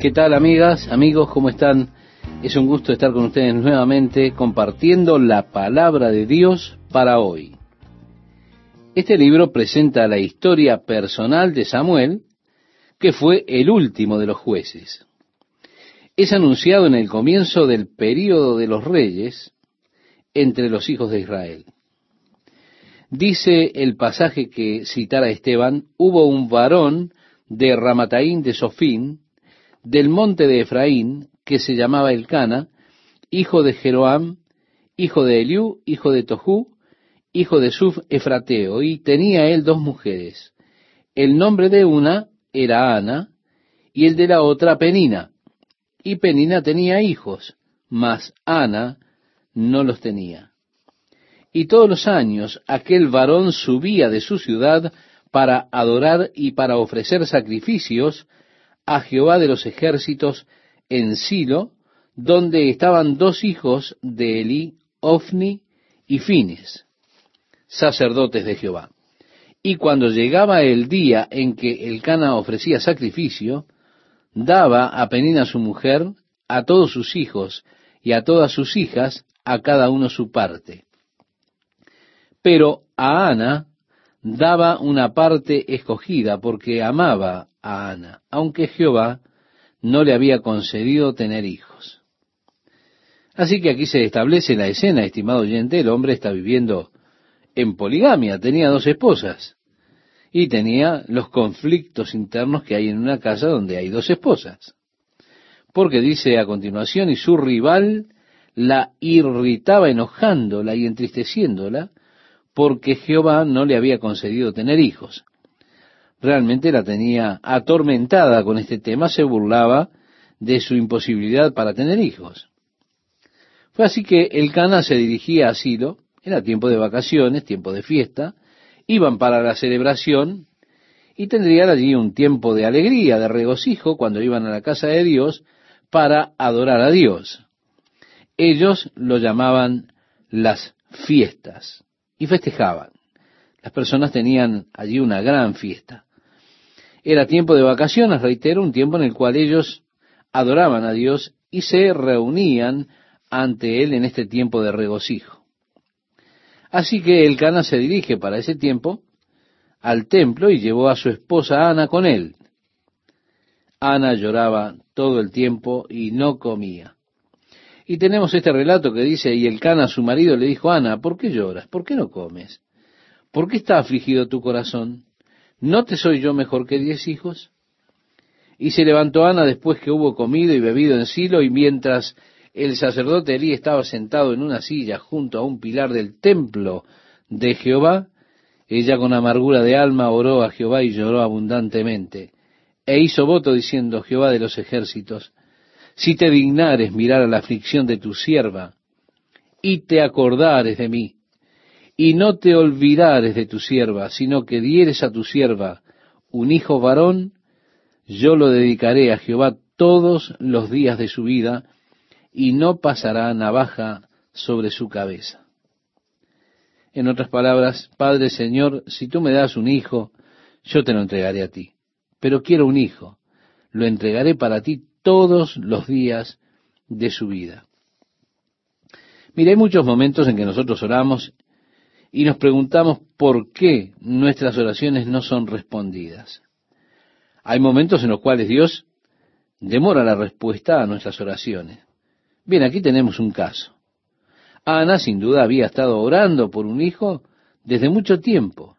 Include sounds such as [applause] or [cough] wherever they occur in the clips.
¿Qué tal amigas, amigos? ¿Cómo están? Es un gusto estar con ustedes nuevamente compartiendo la palabra de Dios para hoy. Este libro presenta la historia personal de Samuel, que fue el último de los jueces. Es anunciado en el comienzo del período de los reyes entre los hijos de Israel. Dice el pasaje que citara Esteban, hubo un varón de Ramataín de Sofín, del monte de Efraín, que se llamaba Elcana, hijo de Jeroam, hijo de Eliú, hijo de Tohu, hijo de Suf Efrateo, y tenía él dos mujeres. El nombre de una era Ana, y el de la otra Penina. Y Penina tenía hijos, mas Ana no los tenía. Y todos los años aquel varón subía de su ciudad para adorar y para ofrecer sacrificios a Jehová de los ejércitos en Silo, donde estaban dos hijos de Eli, Ofni y Fines, sacerdotes de Jehová. Y cuando llegaba el día en que el Cana ofrecía sacrificio, daba a Penina su mujer, a todos sus hijos y a todas sus hijas, a cada uno su parte. Pero a Ana daba una parte escogida porque amaba a Ana, aunque Jehová no le había concedido tener hijos. Así que aquí se establece la escena, estimado oyente, el hombre está viviendo en poligamia, tenía dos esposas y tenía los conflictos internos que hay en una casa donde hay dos esposas. Porque dice a continuación, y su rival la irritaba enojándola y entristeciéndola, porque Jehová no le había concedido tener hijos realmente la tenía atormentada con este tema, se burlaba de su imposibilidad para tener hijos. Fue así que el Cana se dirigía a Silo, era tiempo de vacaciones, tiempo de fiesta, iban para la celebración y tendrían allí un tiempo de alegría, de regocijo, cuando iban a la casa de Dios para adorar a Dios. Ellos lo llamaban las fiestas y festejaban. Las personas tenían allí una gran fiesta. Era tiempo de vacaciones, reitero, un tiempo en el cual ellos adoraban a Dios y se reunían ante Él en este tiempo de regocijo. Así que el Cana se dirige para ese tiempo al templo y llevó a su esposa Ana con él. Ana lloraba todo el tiempo y no comía. Y tenemos este relato que dice, y el Cana, su marido, le dijo, Ana, ¿por qué lloras? ¿Por qué no comes? ¿Por qué está afligido tu corazón? ¿no te soy yo mejor que diez hijos? Y se levantó Ana después que hubo comido y bebido en Silo, y mientras el sacerdote Elí estaba sentado en una silla junto a un pilar del templo de Jehová, ella con amargura de alma oró a Jehová y lloró abundantemente, e hizo voto diciendo, Jehová de los ejércitos, si te dignares mirar a la aflicción de tu sierva, y te acordares de mí, y no te olvidares de tu sierva, sino que dieres a tu sierva un hijo varón, yo lo dedicaré a Jehová todos los días de su vida, y no pasará navaja sobre su cabeza. En otras palabras, Padre Señor, si tú me das un hijo, yo te lo entregaré a ti. Pero quiero un hijo, lo entregaré para ti todos los días de su vida. Mira, hay muchos momentos en que nosotros oramos y nos preguntamos por qué nuestras oraciones no son respondidas. Hay momentos en los cuales Dios demora la respuesta a nuestras oraciones. Bien, aquí tenemos un caso. Ana sin duda había estado orando por un hijo desde mucho tiempo.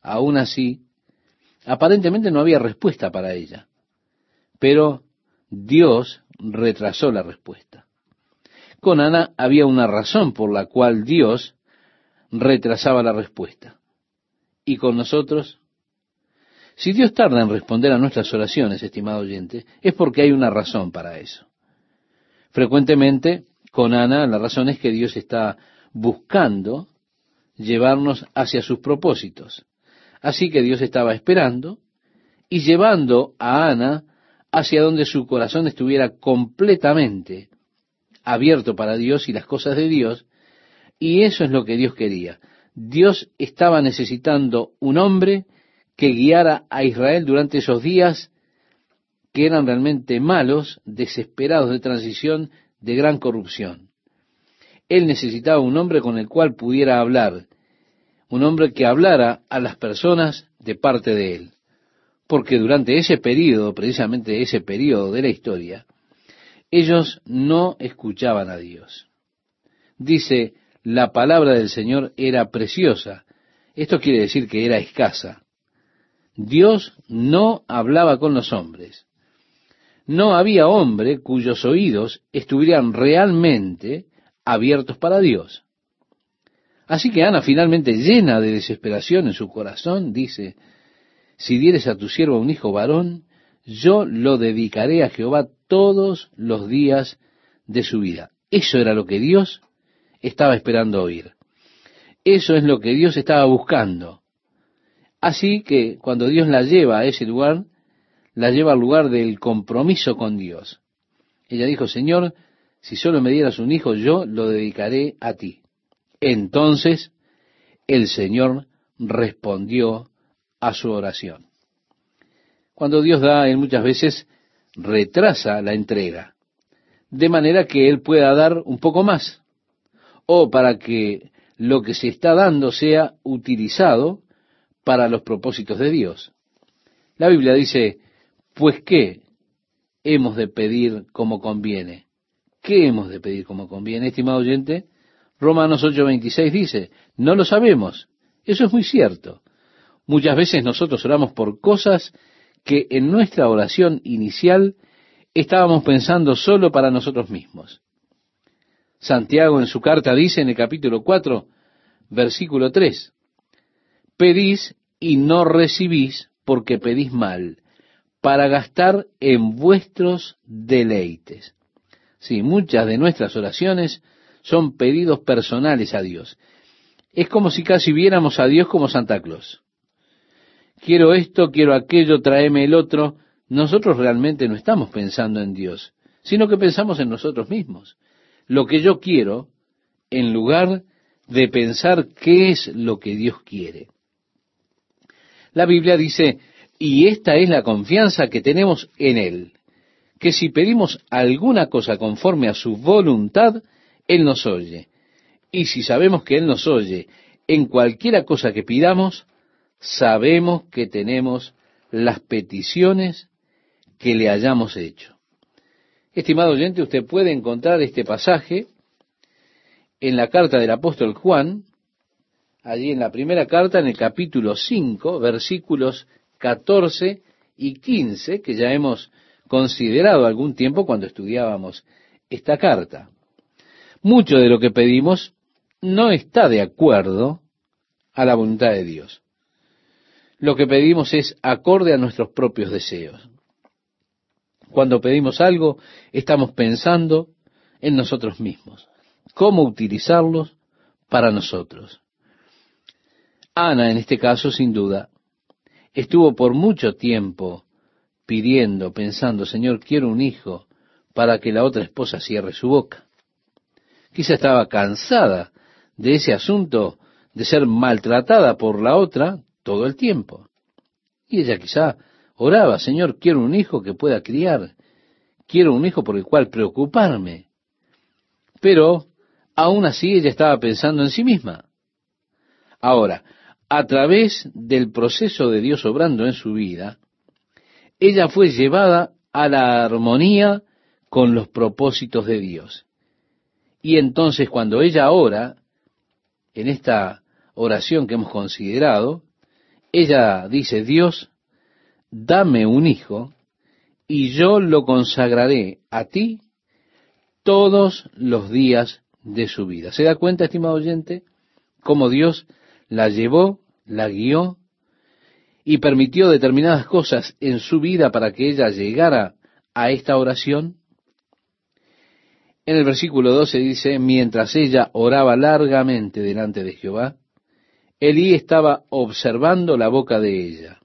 Aún así, aparentemente no había respuesta para ella. Pero Dios retrasó la respuesta. Con Ana había una razón por la cual Dios retrasaba la respuesta. ¿Y con nosotros? Si Dios tarda en responder a nuestras oraciones, estimado oyente, es porque hay una razón para eso. Frecuentemente, con Ana, la razón es que Dios está buscando llevarnos hacia sus propósitos. Así que Dios estaba esperando y llevando a Ana hacia donde su corazón estuviera completamente abierto para Dios y las cosas de Dios, y eso es lo que Dios quería. Dios estaba necesitando un hombre que guiara a Israel durante esos días que eran realmente malos, desesperados de transición, de gran corrupción. Él necesitaba un hombre con el cual pudiera hablar, un hombre que hablara a las personas de parte de él. Porque durante ese periodo, precisamente ese periodo de la historia, ellos no escuchaban a Dios. Dice, la palabra del Señor era preciosa. Esto quiere decir que era escasa. Dios no hablaba con los hombres. No había hombre cuyos oídos estuvieran realmente abiertos para Dios. Así que Ana, finalmente llena de desesperación en su corazón, dice, si dieres a tu siervo un hijo varón, yo lo dedicaré a Jehová todos los días de su vida. Eso era lo que Dios estaba esperando oír. Eso es lo que Dios estaba buscando. Así que cuando Dios la lleva a ese lugar, la lleva al lugar del compromiso con Dios. Ella dijo, Señor, si solo me dieras un hijo, yo lo dedicaré a ti. Entonces el Señor respondió a su oración. Cuando Dios da, Él muchas veces retrasa la entrega, de manera que Él pueda dar un poco más, o para que lo que se está dando sea utilizado para los propósitos de Dios. La Biblia dice, pues qué hemos de pedir como conviene. ¿Qué hemos de pedir como conviene, estimado oyente? Romanos 8:26 dice, no lo sabemos. Eso es muy cierto. Muchas veces nosotros oramos por cosas que en nuestra oración inicial estábamos pensando solo para nosotros mismos. Santiago en su carta dice en el capítulo 4, versículo 3, pedís y no recibís porque pedís mal, para gastar en vuestros deleites. Sí, muchas de nuestras oraciones son pedidos personales a Dios. Es como si casi viéramos a Dios como Santa Claus quiero esto, quiero aquello, tráeme el otro. Nosotros realmente no estamos pensando en Dios, sino que pensamos en nosotros mismos. Lo que yo quiero, en lugar de pensar qué es lo que Dios quiere. La Biblia dice, y esta es la confianza que tenemos en Él, que si pedimos alguna cosa conforme a su voluntad, Él nos oye. Y si sabemos que Él nos oye en cualquiera cosa que pidamos, sabemos que tenemos las peticiones que le hayamos hecho. Estimado oyente, usted puede encontrar este pasaje en la carta del apóstol Juan, allí en la primera carta, en el capítulo 5, versículos 14 y 15, que ya hemos considerado algún tiempo cuando estudiábamos esta carta. Mucho de lo que pedimos no está de acuerdo a la voluntad de Dios lo que pedimos es acorde a nuestros propios deseos. Cuando pedimos algo, estamos pensando en nosotros mismos, cómo utilizarlos para nosotros. Ana, en este caso, sin duda, estuvo por mucho tiempo pidiendo, pensando, Señor, quiero un hijo para que la otra esposa cierre su boca. Quizá estaba cansada de ese asunto de ser maltratada por la otra todo el tiempo. Y ella quizá oraba, Señor, quiero un hijo que pueda criar, quiero un hijo por el cual preocuparme. Pero aún así ella estaba pensando en sí misma. Ahora, a través del proceso de Dios obrando en su vida, ella fue llevada a la armonía con los propósitos de Dios. Y entonces cuando ella ora, en esta oración que hemos considerado, ella dice, Dios, dame un hijo y yo lo consagraré a ti todos los días de su vida. ¿Se da cuenta, estimado oyente, cómo Dios la llevó, la guió y permitió determinadas cosas en su vida para que ella llegara a esta oración? En el versículo 12 dice, mientras ella oraba largamente delante de Jehová, Elí estaba observando la boca de ella.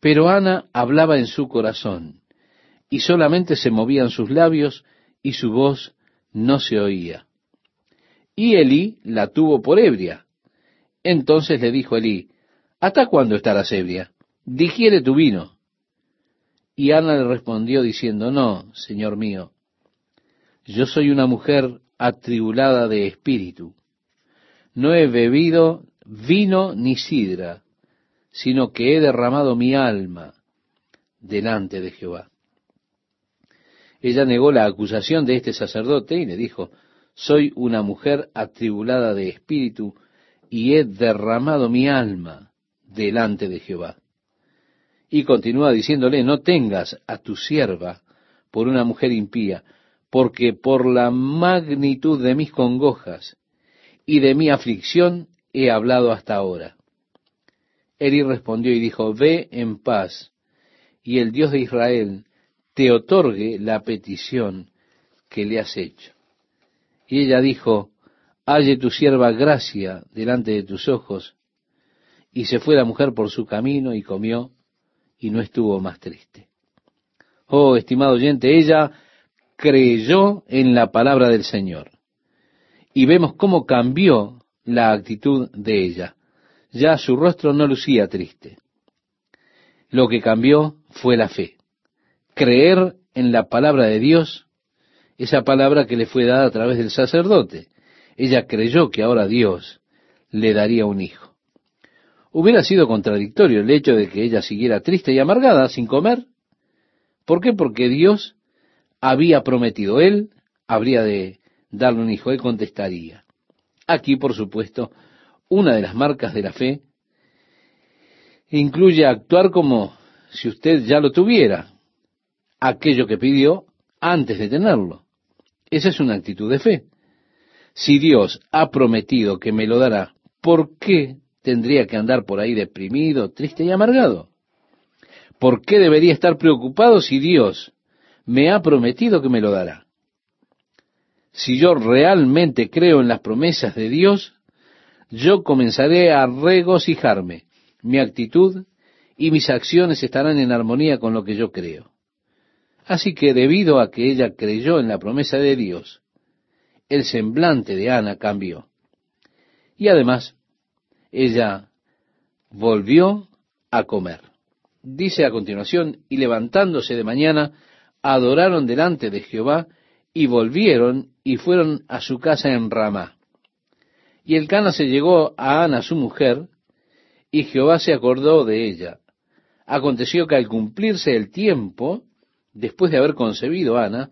Pero Ana hablaba en su corazón, y solamente se movían sus labios y su voz no se oía. Y Elí la tuvo por ebria. Entonces le dijo Elí, ¿hasta cuándo estarás ebria? Digiere tu vino. Y Ana le respondió diciendo, no, Señor mío, yo soy una mujer atribulada de espíritu. No he bebido vino ni sidra, sino que he derramado mi alma delante de Jehová. Ella negó la acusación de este sacerdote y le dijo, soy una mujer atribulada de espíritu y he derramado mi alma delante de Jehová. Y continúa diciéndole, no tengas a tu sierva por una mujer impía, porque por la magnitud de mis congojas y de mi aflicción he hablado hasta ahora. Eli respondió y dijo, ve en paz, y el Dios de Israel te otorgue la petición que le has hecho. Y ella dijo, halle tu sierva gracia delante de tus ojos. Y se fue la mujer por su camino y comió y no estuvo más triste. Oh, estimado oyente, ella creyó en la palabra del Señor. Y vemos cómo cambió la actitud de ella. Ya su rostro no lucía triste. Lo que cambió fue la fe. Creer en la palabra de Dios, esa palabra que le fue dada a través del sacerdote. Ella creyó que ahora Dios le daría un hijo. Hubiera sido contradictorio el hecho de que ella siguiera triste y amargada sin comer. ¿Por qué? Porque Dios había prometido. Él habría de darle un hijo. Él contestaría. Aquí, por supuesto, una de las marcas de la fe incluye actuar como si usted ya lo tuviera, aquello que pidió antes de tenerlo. Esa es una actitud de fe. Si Dios ha prometido que me lo dará, ¿por qué tendría que andar por ahí deprimido, triste y amargado? ¿Por qué debería estar preocupado si Dios me ha prometido que me lo dará? Si yo realmente creo en las promesas de Dios, yo comenzaré a regocijarme. Mi actitud y mis acciones estarán en armonía con lo que yo creo. Así que debido a que ella creyó en la promesa de Dios, el semblante de Ana cambió. Y además, ella volvió a comer. Dice a continuación, y levantándose de mañana, adoraron delante de Jehová, y volvieron y fueron a su casa en Ramá. Y el Cana se llegó a Ana su mujer, y Jehová se acordó de ella. Aconteció que al cumplirse el tiempo, después de haber concebido Ana,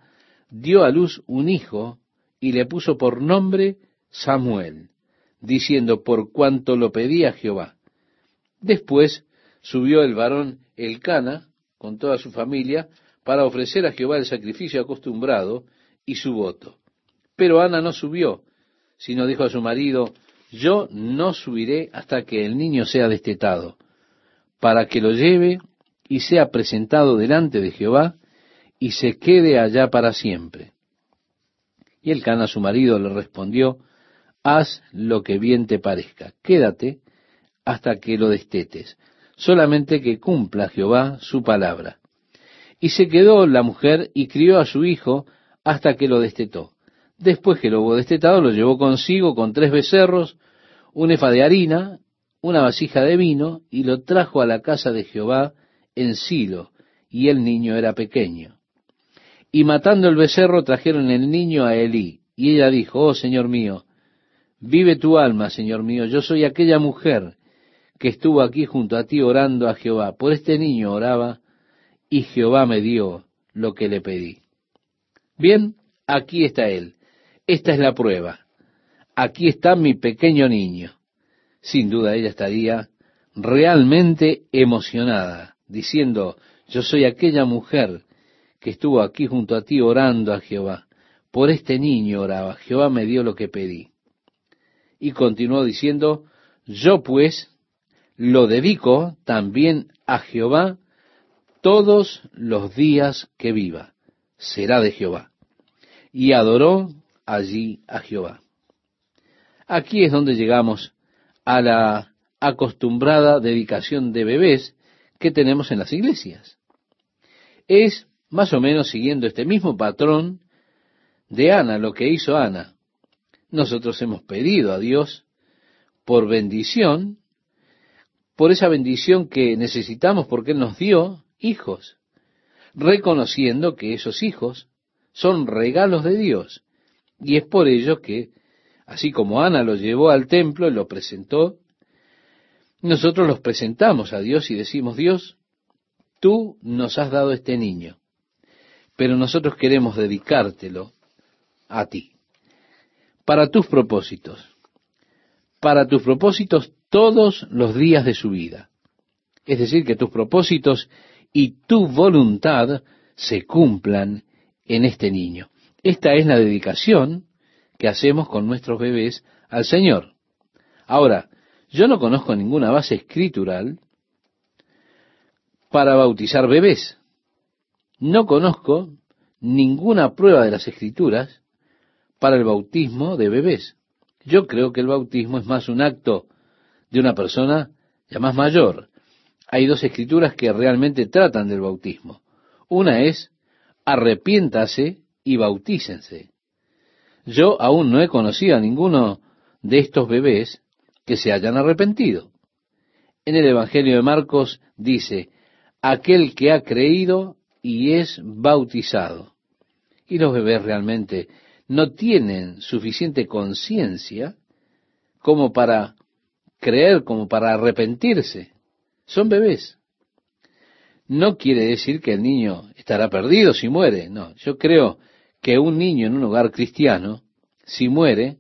dio a luz un hijo, y le puso por nombre Samuel, diciendo, por cuanto lo pedía Jehová. Después subió el varón Elcana con toda su familia para ofrecer a Jehová el sacrificio acostumbrado y su voto. Pero Ana no subió, sino dijo a su marido, yo no subiré hasta que el niño sea destetado, para que lo lleve y sea presentado delante de Jehová y se quede allá para siempre. Y el Cana, su marido, le respondió, haz lo que bien te parezca, quédate hasta que lo destetes, solamente que cumpla Jehová su palabra. Y se quedó la mujer y crió a su hijo hasta que lo destetó. Después que lo hubo destetado, lo llevó consigo con tres becerros, un efa de harina, una vasija de vino, y lo trajo a la casa de Jehová en Silo, y el niño era pequeño. Y matando el becerro trajeron el niño a Elí. Y ella dijo, oh Señor mío, vive tu alma, Señor mío, yo soy aquella mujer que estuvo aquí junto a ti orando a Jehová. Por este niño oraba y Jehová me dio lo que le pedí. Bien, aquí está él. Esta es la prueba. Aquí está mi pequeño niño. Sin duda ella estaría realmente emocionada, diciendo, yo soy aquella mujer que estuvo aquí junto a ti orando a Jehová. Por este niño oraba, Jehová me dio lo que pedí. Y continuó diciendo, yo pues lo dedico también a Jehová todos los días que viva. Será de Jehová. Y adoró allí a Jehová. Aquí es donde llegamos a la acostumbrada dedicación de bebés que tenemos en las iglesias. Es más o menos siguiendo este mismo patrón de Ana, lo que hizo Ana. Nosotros hemos pedido a Dios por bendición, por esa bendición que necesitamos porque Él nos dio hijos. Reconociendo que esos hijos son regalos de Dios. Y es por ello que, así como Ana lo llevó al templo y lo presentó, nosotros los presentamos a Dios y decimos, Dios, tú nos has dado este niño, pero nosotros queremos dedicártelo a ti, para tus propósitos, para tus propósitos todos los días de su vida. Es decir, que tus propósitos y tu voluntad se cumplan en este niño. Esta es la dedicación que hacemos con nuestros bebés al Señor. Ahora, yo no conozco ninguna base escritural para bautizar bebés. No conozco ninguna prueba de las escrituras para el bautismo de bebés. Yo creo que el bautismo es más un acto de una persona ya más mayor. Hay dos escrituras que realmente tratan del bautismo. Una es arrepiéntase y bautícense. Yo aún no he conocido a ninguno de estos bebés que se hayan arrepentido. En el Evangelio de Marcos dice, aquel que ha creído y es bautizado. Y los bebés realmente no tienen suficiente conciencia como para creer, como para arrepentirse. Son bebés. No quiere decir que el niño estará perdido si muere. No, yo creo que un niño en un hogar cristiano, si muere,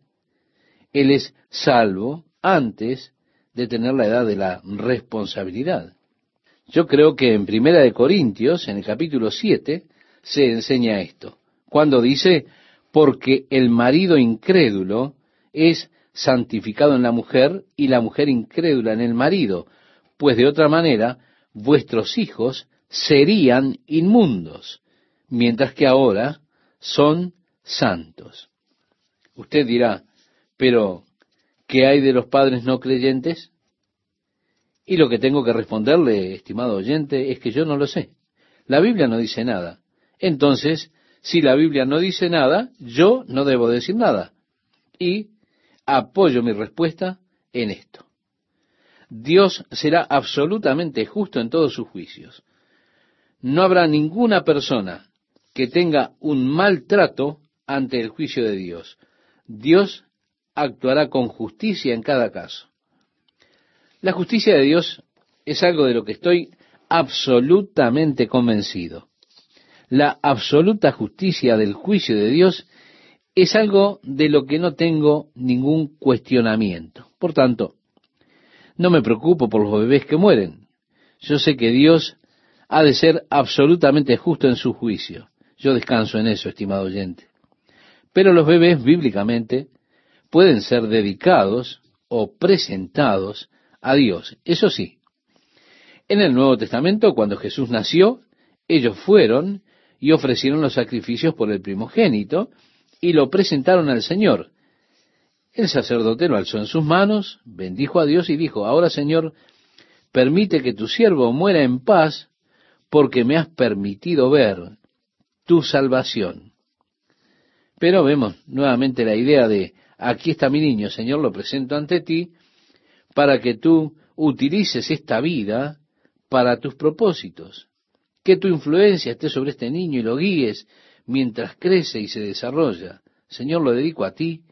él es salvo antes de tener la edad de la responsabilidad. Yo creo que en Primera de Corintios, en el capítulo 7, se enseña esto, cuando dice, porque el marido incrédulo es santificado en la mujer y la mujer incrédula en el marido, pues de otra manera vuestros hijos serían inmundos, mientras que ahora son santos. Usted dirá, pero ¿qué hay de los padres no creyentes? Y lo que tengo que responderle, estimado oyente, es que yo no lo sé. La Biblia no dice nada. Entonces, si la Biblia no dice nada, yo no debo decir nada. Y apoyo mi respuesta en esto. Dios será absolutamente justo en todos sus juicios. No habrá ninguna persona que tenga un mal trato ante el juicio de Dios. Dios actuará con justicia en cada caso. La justicia de Dios es algo de lo que estoy absolutamente convencido. La absoluta justicia del juicio de Dios es algo de lo que no tengo ningún cuestionamiento. Por tanto, no me preocupo por los bebés que mueren. Yo sé que Dios ha de ser absolutamente justo en su juicio. Yo descanso en eso, estimado oyente. Pero los bebés, bíblicamente, pueden ser dedicados o presentados a Dios. Eso sí, en el Nuevo Testamento, cuando Jesús nació, ellos fueron y ofrecieron los sacrificios por el primogénito y lo presentaron al Señor. El sacerdote lo alzó en sus manos, bendijo a Dios y dijo, ahora Señor, permite que tu siervo muera en paz porque me has permitido ver tu salvación. Pero vemos nuevamente la idea de, aquí está mi niño, Señor, lo presento ante ti, para que tú utilices esta vida para tus propósitos, que tu influencia esté sobre este niño y lo guíes mientras crece y se desarrolla. Señor, lo dedico a ti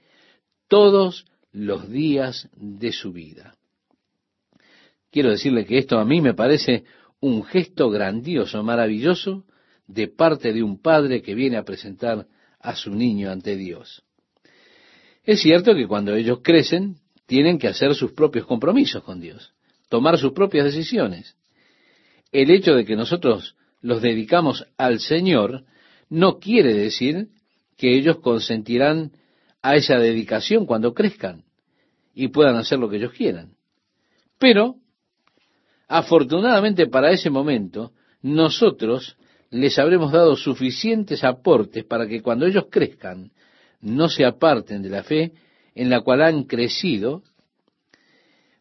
todos los días de su vida. Quiero decirle que esto a mí me parece un gesto grandioso, maravilloso, de parte de un padre que viene a presentar a su niño ante Dios. Es cierto que cuando ellos crecen, tienen que hacer sus propios compromisos con Dios, tomar sus propias decisiones. El hecho de que nosotros los dedicamos al Señor no quiere decir que ellos consentirán a esa dedicación cuando crezcan y puedan hacer lo que ellos quieran. Pero, afortunadamente para ese momento, nosotros les habremos dado suficientes aportes para que cuando ellos crezcan no se aparten de la fe en la cual han crecido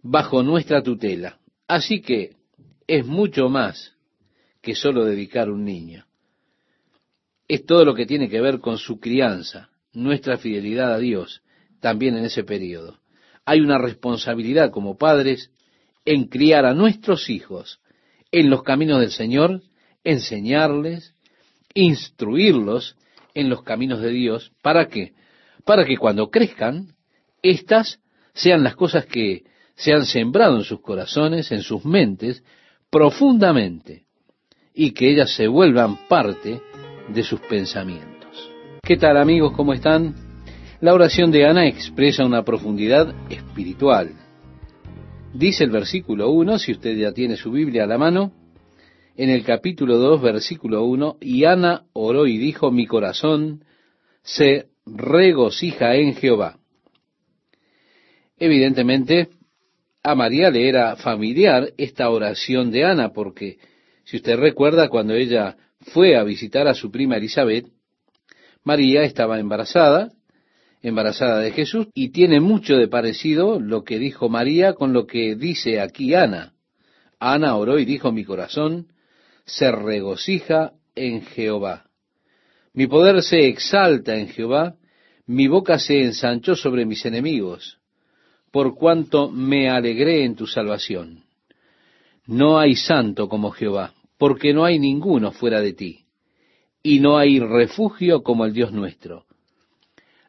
bajo nuestra tutela. Así que es mucho más que solo dedicar un niño. Es todo lo que tiene que ver con su crianza, nuestra fidelidad a Dios también en ese periodo. Hay una responsabilidad como padres en criar a nuestros hijos en los caminos del Señor, enseñarles, instruirlos en los caminos de Dios. ¿Para qué? Para que cuando crezcan, éstas sean las cosas que se han sembrado en sus corazones, en sus mentes, profundamente, y que ellas se vuelvan parte de sus pensamientos. ¿Qué tal amigos? ¿Cómo están? La oración de Ana expresa una profundidad espiritual. Dice el versículo 1, si usted ya tiene su Biblia a la mano, en el capítulo 2, versículo 1, y Ana oró y dijo, mi corazón se regocija en Jehová. Evidentemente, a María le era familiar esta oración de Ana, porque si usted recuerda cuando ella fue a visitar a su prima Elizabeth, María estaba embarazada, embarazada de Jesús, y tiene mucho de parecido lo que dijo María con lo que dice aquí Ana. Ana oró y dijo, mi corazón se regocija en Jehová. Mi poder se exalta en Jehová, mi boca se ensanchó sobre mis enemigos, por cuanto me alegré en tu salvación. No hay santo como Jehová, porque no hay ninguno fuera de ti, y no hay refugio como el Dios nuestro.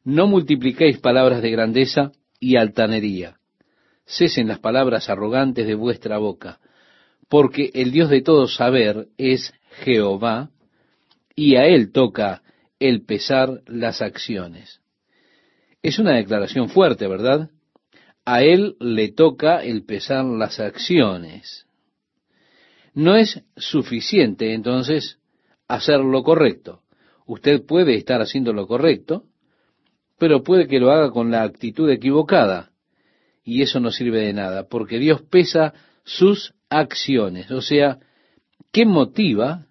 No multipliquéis palabras de grandeza y altanería. Cesen las palabras arrogantes de vuestra boca porque el Dios de todo saber es Jehová, y a Él toca el pesar las acciones. Es una declaración fuerte, ¿verdad? A Él le toca el pesar las acciones. No es suficiente entonces hacer lo correcto. Usted puede estar haciendo lo correcto, pero puede que lo haga con la actitud equivocada. Y eso no sirve de nada, porque Dios pesa sus acciones, o sea, ¿qué motiva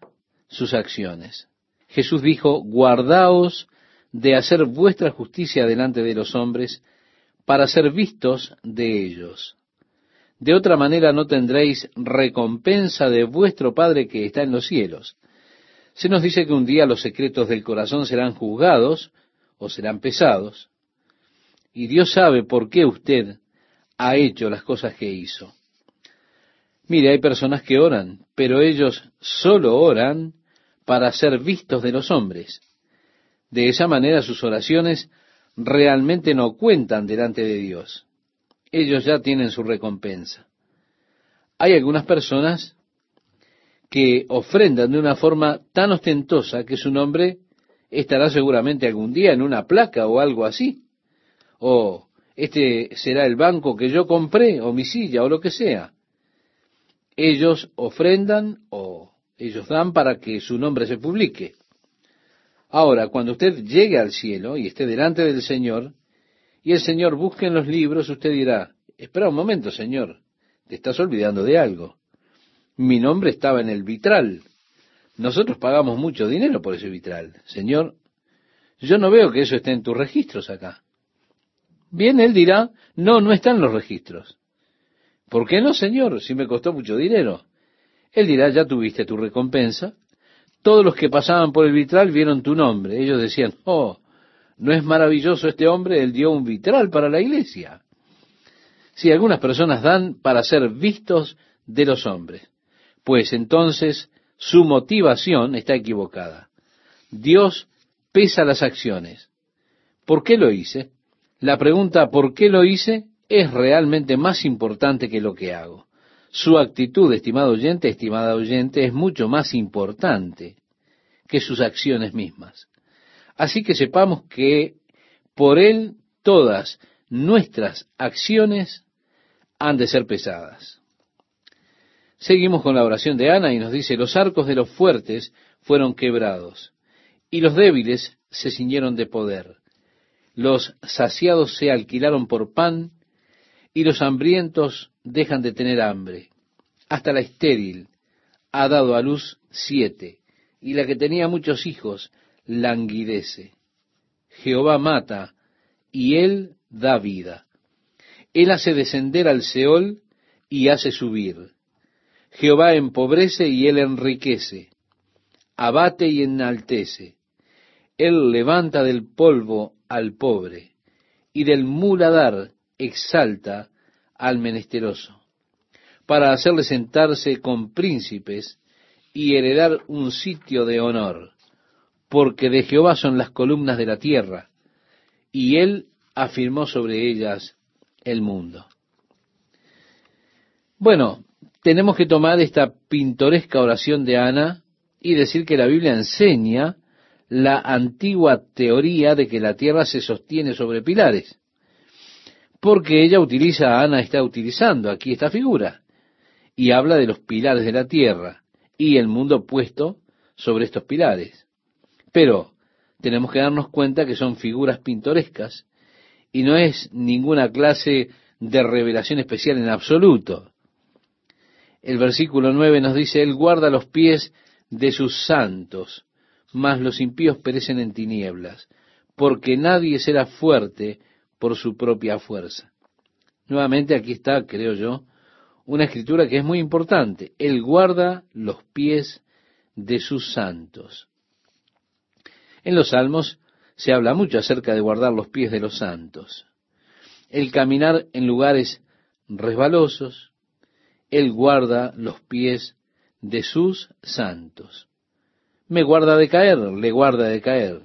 sus acciones? Jesús dijo, guardaos de hacer vuestra justicia delante de los hombres para ser vistos de ellos. De otra manera no tendréis recompensa de vuestro Padre que está en los cielos. Se nos dice que un día los secretos del corazón serán juzgados o serán pesados, y Dios sabe por qué usted ha hecho las cosas que hizo. Mire, hay personas que oran, pero ellos solo oran para ser vistos de los hombres. De esa manera sus oraciones realmente no cuentan delante de Dios. Ellos ya tienen su recompensa. Hay algunas personas que ofrendan de una forma tan ostentosa que su nombre estará seguramente algún día en una placa o algo así. O este será el banco que yo compré, o mi silla, o lo que sea ellos ofrendan o ellos dan para que su nombre se publique. Ahora, cuando usted llegue al cielo y esté delante del Señor, y el Señor busque en los libros, usted dirá, espera un momento, Señor, te estás olvidando de algo. Mi nombre estaba en el vitral. Nosotros pagamos mucho dinero por ese vitral. Señor, yo no veo que eso esté en tus registros acá. Bien, él dirá, no, no están los registros. ¿Por qué no, Señor, si me costó mucho dinero? Él dirá, ya tuviste tu recompensa. Todos los que pasaban por el vitral vieron tu nombre. Ellos decían, oh, ¿no es maravilloso este hombre? Él dio un vitral para la iglesia. Si algunas personas dan para ser vistos de los hombres, pues entonces su motivación está equivocada. Dios pesa las acciones. ¿Por qué lo hice? La pregunta ¿por qué lo hice? es realmente más importante que lo que hago. Su actitud, estimado oyente, estimada oyente, es mucho más importante que sus acciones mismas. Así que sepamos que por Él todas nuestras acciones han de ser pesadas. Seguimos con la oración de Ana y nos dice, los arcos de los fuertes fueron quebrados y los débiles se ciñeron de poder. Los saciados se alquilaron por pan y los hambrientos dejan de tener hambre. Hasta la estéril ha dado a luz siete, y la que tenía muchos hijos languidece. Jehová mata, y él da vida. Él hace descender al Seol y hace subir. Jehová empobrece y él enriquece. Abate y enaltece. Él levanta del polvo al pobre, y del muladar exalta al menesteroso, para hacerle sentarse con príncipes y heredar un sitio de honor. porque de Jehová son las columnas de la tierra, y él afirmó sobre ellas el mundo. Bueno, tenemos que tomar esta pintoresca oración de Ana y decir que la Biblia enseña la antigua teoría de que la tierra se sostiene sobre pilares. Porque ella utiliza, Ana está utilizando aquí esta figura y habla de los pilares de la tierra y el mundo puesto sobre estos pilares. Pero tenemos que darnos cuenta que son figuras pintorescas y no es ninguna clase de revelación especial en absoluto. El versículo 9 nos dice, Él guarda los pies de sus santos, mas los impíos perecen en tinieblas, porque nadie será fuerte por su propia fuerza. Nuevamente aquí está, creo yo, una escritura que es muy importante. Él guarda los pies de sus santos. En los salmos se habla mucho acerca de guardar los pies de los santos. El caminar en lugares resbalosos, Él guarda los pies de sus santos. Me guarda de caer, le guarda de caer.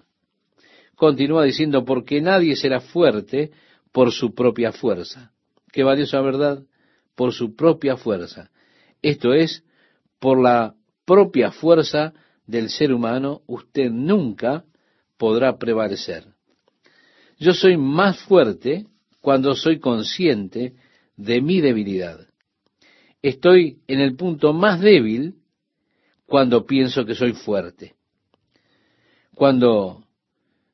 Continúa diciendo, porque nadie será fuerte por su propia fuerza. Qué valiosa verdad, por su propia fuerza. Esto es, por la propia fuerza del ser humano, usted nunca podrá prevalecer. Yo soy más fuerte cuando soy consciente de mi debilidad. Estoy en el punto más débil cuando pienso que soy fuerte. Cuando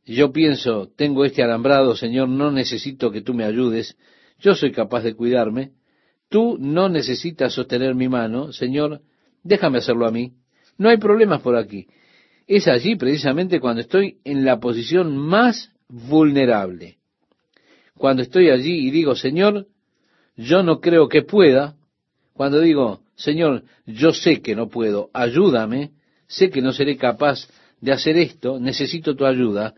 yo pienso, tengo este alambrado, Señor, no necesito que tú me ayudes, yo soy capaz de cuidarme, tú no necesitas sostener mi mano, Señor, déjame hacerlo a mí, no hay problemas por aquí. Es allí precisamente cuando estoy en la posición más vulnerable. Cuando estoy allí y digo, Señor, yo no creo que pueda. Cuando digo, Señor, yo sé que no puedo, ayúdame, sé que no seré capaz de hacer esto, necesito tu ayuda.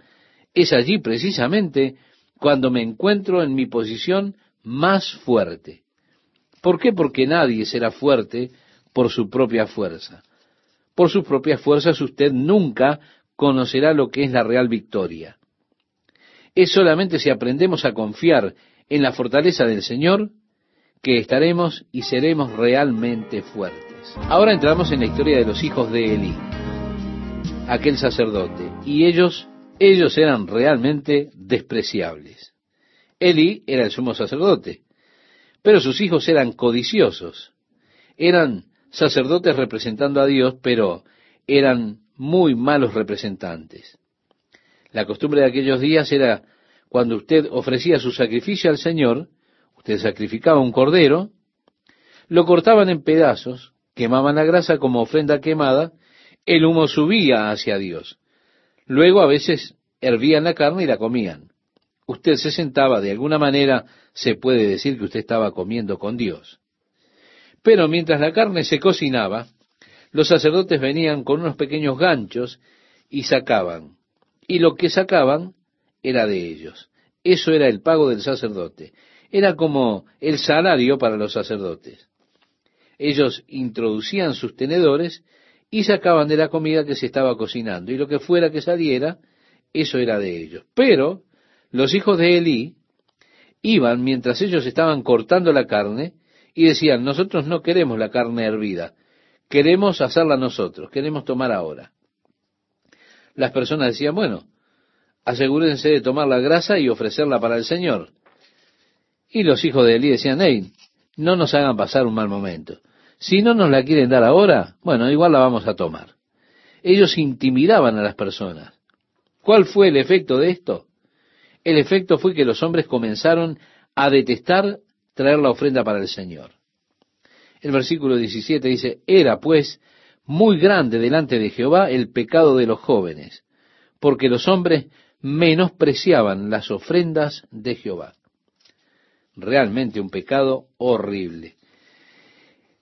Es allí precisamente cuando me encuentro en mi posición más fuerte. ¿Por qué? Porque nadie será fuerte por su propia fuerza por sus propias fuerzas usted nunca conocerá lo que es la real victoria. Es solamente si aprendemos a confiar en la fortaleza del Señor que estaremos y seremos realmente fuertes. Ahora entramos en la historia de los hijos de Elí, aquel sacerdote, y ellos, ellos eran realmente despreciables. Elí era el sumo sacerdote, pero sus hijos eran codiciosos, eran sacerdotes representando a Dios, pero eran muy malos representantes. La costumbre de aquellos días era cuando usted ofrecía su sacrificio al Señor, usted sacrificaba un cordero, lo cortaban en pedazos, quemaban la grasa como ofrenda quemada, el humo subía hacia Dios. Luego a veces hervían la carne y la comían. Usted se sentaba, de alguna manera se puede decir que usted estaba comiendo con Dios. Pero mientras la carne se cocinaba, los sacerdotes venían con unos pequeños ganchos y sacaban. Y lo que sacaban era de ellos. Eso era el pago del sacerdote. Era como el salario para los sacerdotes. Ellos introducían sus tenedores y sacaban de la comida que se estaba cocinando. Y lo que fuera que saliera, eso era de ellos. Pero los hijos de Elí iban, mientras ellos estaban cortando la carne, y decían, nosotros no queremos la carne hervida, queremos hacerla nosotros, queremos tomar ahora. Las personas decían, bueno, asegúrense de tomar la grasa y ofrecerla para el Señor. Y los hijos de Elí decían, hey, no nos hagan pasar un mal momento. Si no nos la quieren dar ahora, bueno, igual la vamos a tomar. Ellos intimidaban a las personas. ¿Cuál fue el efecto de esto? El efecto fue que los hombres comenzaron a detestar traer la ofrenda para el Señor. El versículo 17 dice, era pues muy grande delante de Jehová el pecado de los jóvenes, porque los hombres menospreciaban las ofrendas de Jehová. Realmente un pecado horrible.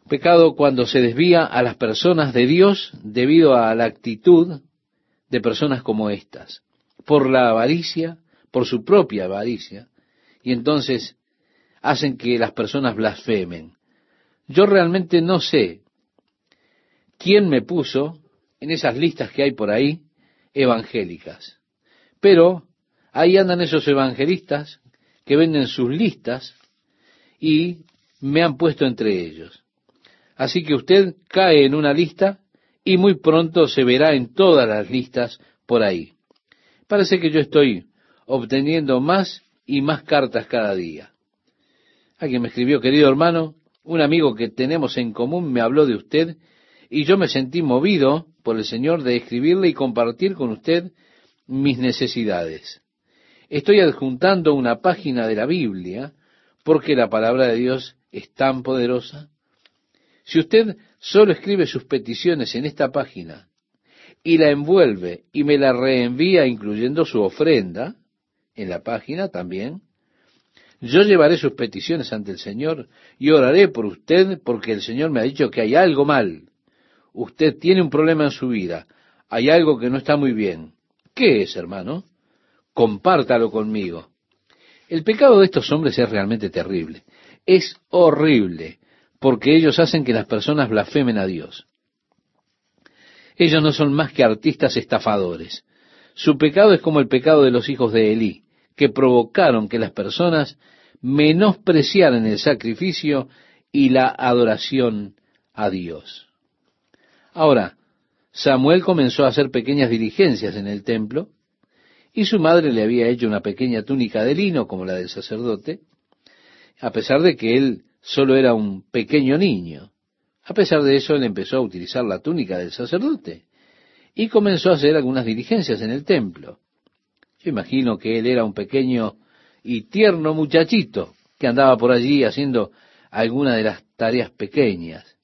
Pecado cuando se desvía a las personas de Dios debido a la actitud de personas como estas, por la avaricia, por su propia avaricia, y entonces hacen que las personas blasfemen. Yo realmente no sé quién me puso en esas listas que hay por ahí, evangélicas. Pero ahí andan esos evangelistas que venden sus listas y me han puesto entre ellos. Así que usted cae en una lista y muy pronto se verá en todas las listas por ahí. Parece que yo estoy obteniendo más y más cartas cada día. Alguien me escribió, querido hermano, un amigo que tenemos en común me habló de usted y yo me sentí movido por el Señor de escribirle y compartir con usted mis necesidades. Estoy adjuntando una página de la Biblia porque la palabra de Dios es tan poderosa. Si usted solo escribe sus peticiones en esta página y la envuelve y me la reenvía incluyendo su ofrenda en la página también, yo llevaré sus peticiones ante el Señor y oraré por usted porque el Señor me ha dicho que hay algo mal. Usted tiene un problema en su vida. Hay algo que no está muy bien. ¿Qué es, hermano? Compártalo conmigo. El pecado de estos hombres es realmente terrible. Es horrible porque ellos hacen que las personas blasfemen a Dios. Ellos no son más que artistas estafadores. Su pecado es como el pecado de los hijos de Elí, que provocaron que las personas menospreciaran el sacrificio y la adoración a Dios. Ahora, Samuel comenzó a hacer pequeñas diligencias en el templo, y su madre le había hecho una pequeña túnica de lino como la del sacerdote, a pesar de que él solo era un pequeño niño. A pesar de eso, él empezó a utilizar la túnica del sacerdote y comenzó a hacer algunas diligencias en el templo. Yo imagino que él era un pequeño y tierno muchachito que andaba por allí haciendo alguna de las tareas pequeñas.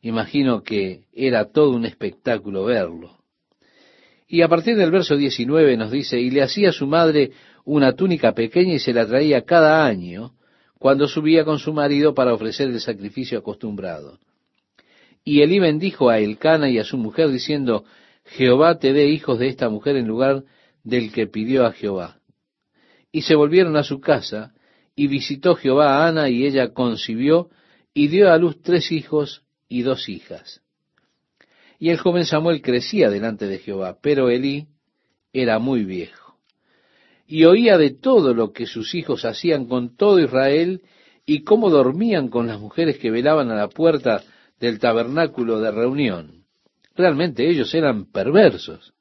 Imagino que era todo un espectáculo verlo. Y a partir del verso 19 nos dice, y le hacía a su madre una túnica pequeña y se la traía cada año cuando subía con su marido para ofrecer el sacrificio acostumbrado. Y Elí bendijo a Elcana y a su mujer diciendo, Jehová te dé hijos de esta mujer en lugar del que pidió a Jehová y se volvieron a su casa, y visitó Jehová a Ana, y ella concibió, y dio a luz tres hijos y dos hijas. Y el joven Samuel crecía delante de Jehová, pero Elí era muy viejo. Y oía de todo lo que sus hijos hacían con todo Israel, y cómo dormían con las mujeres que velaban a la puerta del tabernáculo de reunión. Realmente ellos eran perversos,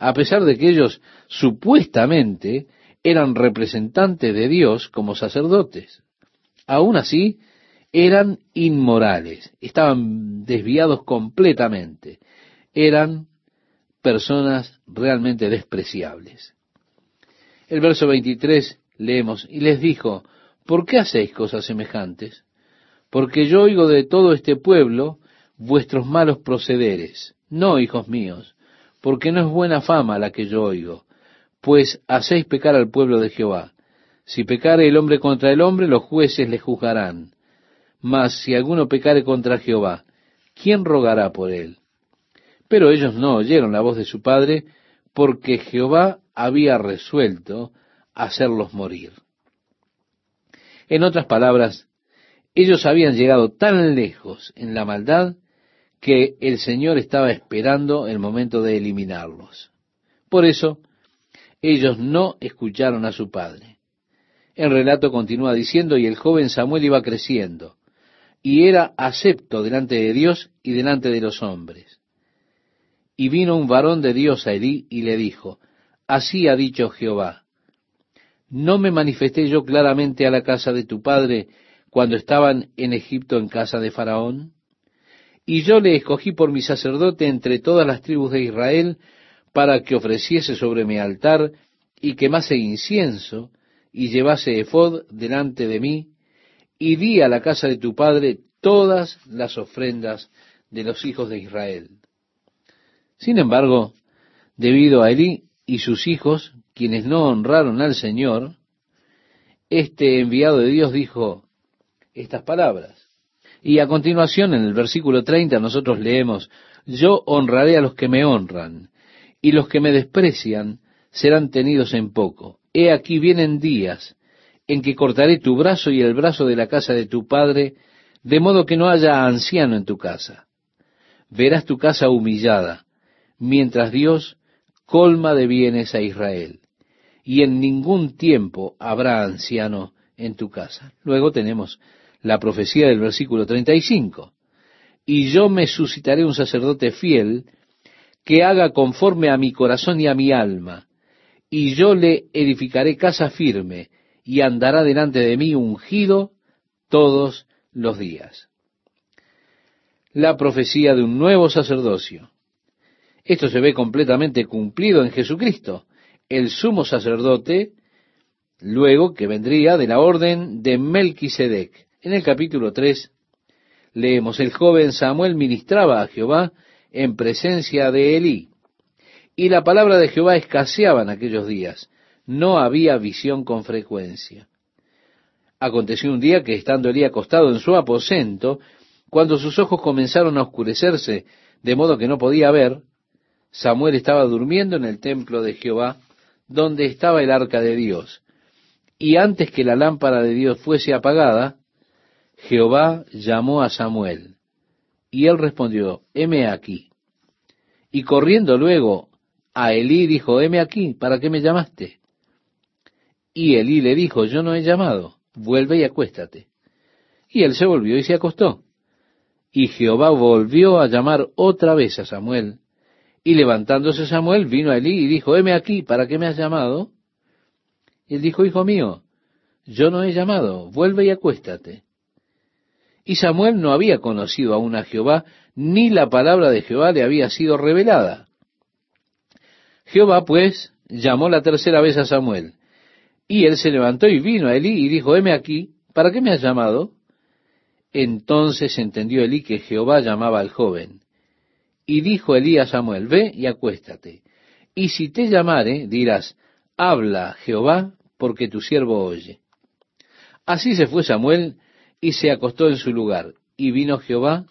a pesar de que ellos supuestamente eran representantes de Dios como sacerdotes. Aún así, eran inmorales, estaban desviados completamente, eran personas realmente despreciables. El verso 23 leemos, y les dijo, ¿por qué hacéis cosas semejantes? Porque yo oigo de todo este pueblo vuestros malos procederes. No, hijos míos, porque no es buena fama la que yo oigo, pues hacéis pecar al pueblo de Jehová. Si pecare el hombre contra el hombre, los jueces le juzgarán. Mas si alguno pecare contra Jehová, ¿quién rogará por él? Pero ellos no oyeron la voz de su padre, porque Jehová había resuelto hacerlos morir. En otras palabras, ellos habían llegado tan lejos en la maldad que el Señor estaba esperando el momento de eliminarlos. Por eso, ellos no escucharon a su padre. El relato continúa diciendo, y el joven Samuel iba creciendo, y era acepto delante de Dios y delante de los hombres. Y vino un varón de Dios a Elí y le dijo, Así ha dicho Jehová, ¿no me manifesté yo claramente a la casa de tu padre cuando estaban en Egipto en casa de Faraón? Y yo le escogí por mi sacerdote entre todas las tribus de Israel, para que ofreciese sobre mi altar y quemase incienso y llevase efod delante de mí, y di a la casa de tu padre todas las ofrendas de los hijos de Israel. Sin embargo, debido a Elí y sus hijos, quienes no honraron al Señor, este enviado de Dios dijo estas palabras. Y a continuación, en el versículo 30, nosotros leemos, Yo honraré a los que me honran, y los que me desprecian serán tenidos en poco. He aquí vienen días en que cortaré tu brazo y el brazo de la casa de tu padre, de modo que no haya anciano en tu casa. Verás tu casa humillada, mientras Dios colma de bienes a Israel, y en ningún tiempo habrá anciano en tu casa. Luego tenemos la profecía del versículo 35. Y yo me suscitaré un sacerdote fiel que haga conforme a mi corazón y a mi alma, y yo le edificaré casa firme, y andará delante de mí ungido todos los días. La profecía de un nuevo sacerdocio. Esto se ve completamente cumplido en Jesucristo, el sumo sacerdote, luego que vendría de la orden de Melquisedec. En el capítulo 3 leemos, el joven Samuel ministraba a Jehová en presencia de Elí, y la palabra de Jehová escaseaba en aquellos días, no había visión con frecuencia. Aconteció un día que estando Elí acostado en su aposento, cuando sus ojos comenzaron a oscurecerse de modo que no podía ver, Samuel estaba durmiendo en el templo de Jehová, donde estaba el arca de Dios. Y antes que la lámpara de Dios fuese apagada, Jehová llamó a Samuel. Y él respondió, heme aquí. Y corriendo luego a Elí dijo, heme aquí, ¿para qué me llamaste? Y Elí le dijo, yo no he llamado, vuelve y acuéstate. Y él se volvió y se acostó. Y Jehová volvió a llamar otra vez a Samuel. Y levantándose Samuel vino a Elí y dijo, heme aquí, ¿para qué me has llamado? Y él dijo, hijo mío, yo no he llamado, vuelve y acuéstate. Y Samuel no había conocido aún a Jehová, ni la palabra de Jehová le había sido revelada. Jehová, pues, llamó la tercera vez a Samuel. Y él se levantó y vino a Elí y dijo, heme aquí, ¿para qué me has llamado? Entonces entendió Elí que Jehová llamaba al joven. Y dijo Elí a Samuel, ve y acuéstate. Y si te llamare, dirás, habla Jehová, porque tu siervo oye. Así se fue Samuel y se acostó en su lugar. Y vino Jehová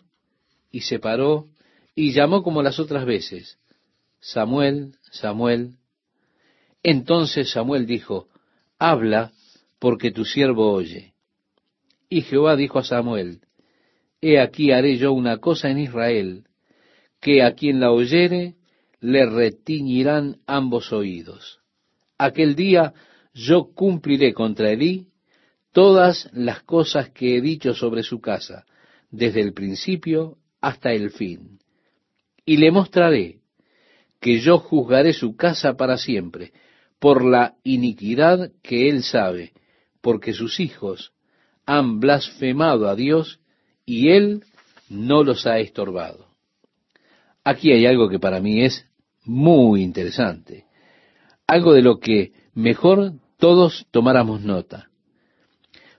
y se paró y llamó como las otras veces, Samuel, Samuel. Entonces Samuel dijo, habla, porque tu siervo oye. Y Jehová dijo a Samuel, He aquí haré yo una cosa en Israel, que a quien la oyere le retiñirán ambos oídos. Aquel día yo cumpliré contra Elí todas las cosas que he dicho sobre su casa, desde el principio hasta el fin. Y le mostraré que yo juzgaré su casa para siempre, por la iniquidad que él sabe, porque sus hijos han blasfemado a Dios y él no los ha estorbado. Aquí hay algo que para mí es muy interesante, algo de lo que mejor todos tomáramos nota.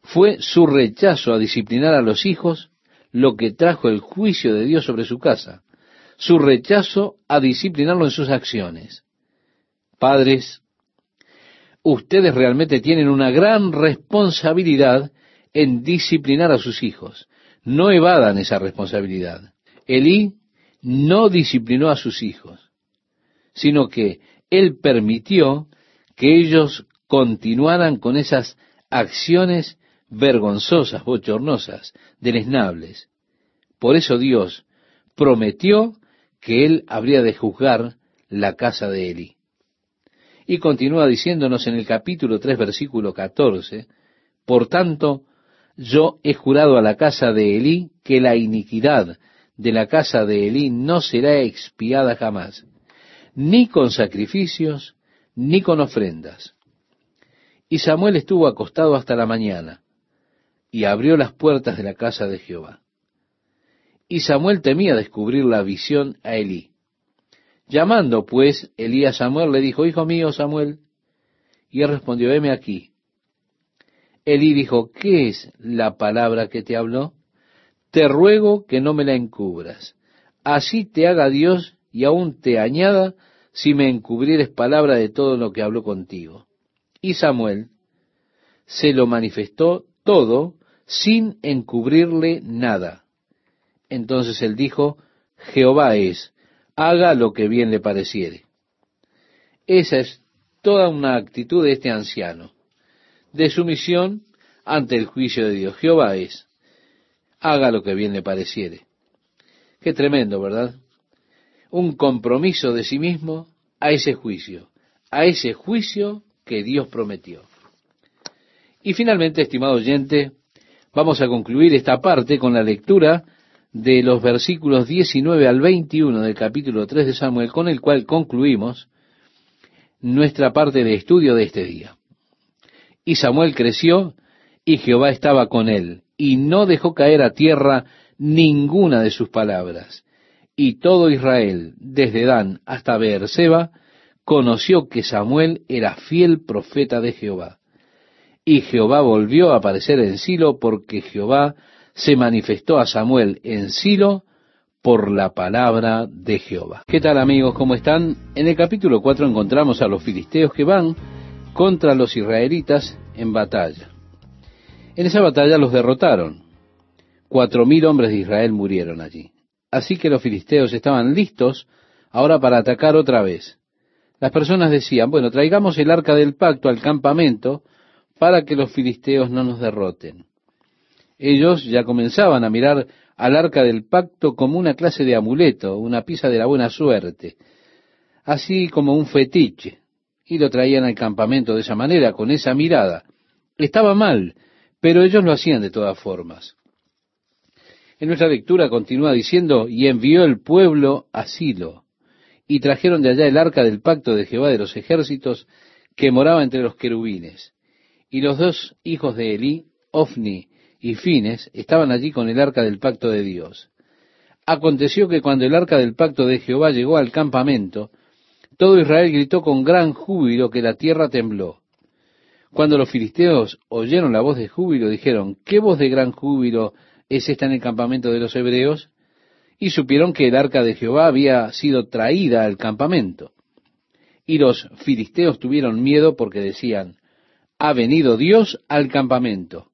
Fue su rechazo a disciplinar a los hijos lo que trajo el juicio de Dios sobre su casa, su rechazo a disciplinarlo en sus acciones. Padres, ustedes realmente tienen una gran responsabilidad en disciplinar a sus hijos. No evadan esa responsabilidad. Elí no disciplinó a sus hijos, sino que él permitió que ellos continuaran con esas acciones vergonzosas, bochornosas, deleznables. Por eso Dios prometió que él habría de juzgar la casa de Eli. Y continúa diciéndonos en el capítulo 3, versículo 14, por tanto, yo he jurado a la casa de Elí que la iniquidad de la casa de Elí no será expiada jamás, ni con sacrificios, ni con ofrendas. Y Samuel estuvo acostado hasta la mañana, y abrió las puertas de la casa de Jehová. Y Samuel temía descubrir la visión a Elí. Llamando pues Elí a Samuel, le dijo, Hijo mío Samuel, y él respondió, heme aquí. Elí dijo, ¿qué es la palabra que te habló? Te ruego que no me la encubras. Así te haga Dios y aún te añada si me encubrieres palabra de todo lo que habló contigo. Y Samuel se lo manifestó todo sin encubrirle nada. Entonces él dijo, Jehová es, haga lo que bien le pareciere. Esa es toda una actitud de este anciano, de sumisión ante el juicio de Dios. Jehová es, haga lo que bien le pareciere. Qué tremendo, ¿verdad? Un compromiso de sí mismo a ese juicio, a ese juicio que Dios prometió. Y finalmente, estimado oyente, vamos a concluir esta parte con la lectura de los versículos 19 al 21 del capítulo 3 de Samuel, con el cual concluimos nuestra parte de estudio de este día. Y Samuel creció y Jehová estaba con él, y no dejó caer a tierra ninguna de sus palabras. Y todo Israel, desde Dan hasta Beerseba, conoció que Samuel era fiel profeta de Jehová. Y Jehová volvió a aparecer en Silo porque Jehová se manifestó a Samuel en Silo por la palabra de Jehová. ¿Qué tal amigos? ¿Cómo están? En el capítulo 4 encontramos a los filisteos que van contra los israelitas en batalla. En esa batalla los derrotaron. Cuatro mil hombres de Israel murieron allí. Así que los filisteos estaban listos ahora para atacar otra vez. Las personas decían, bueno, traigamos el arca del pacto al campamento para que los filisteos no nos derroten. Ellos ya comenzaban a mirar al arca del pacto como una clase de amuleto, una pieza de la buena suerte, así como un fetiche, y lo traían al campamento de esa manera, con esa mirada. Estaba mal, pero ellos lo hacían de todas formas. En nuestra lectura continúa diciendo, y envió el pueblo a Silo, y trajeron de allá el arca del pacto de Jehová de los ejércitos que moraba entre los querubines. Y los dos hijos de Elí, Ofni y Fines, estaban allí con el arca del pacto de Dios. Aconteció que cuando el arca del pacto de Jehová llegó al campamento, todo Israel gritó con gran júbilo que la tierra tembló. Cuando los filisteos oyeron la voz de júbilo, dijeron, ¿qué voz de gran júbilo es esta en el campamento de los hebreos? y supieron que el arca de Jehová había sido traída al campamento. Y los filisteos tuvieron miedo porque decían, ha venido Dios al campamento.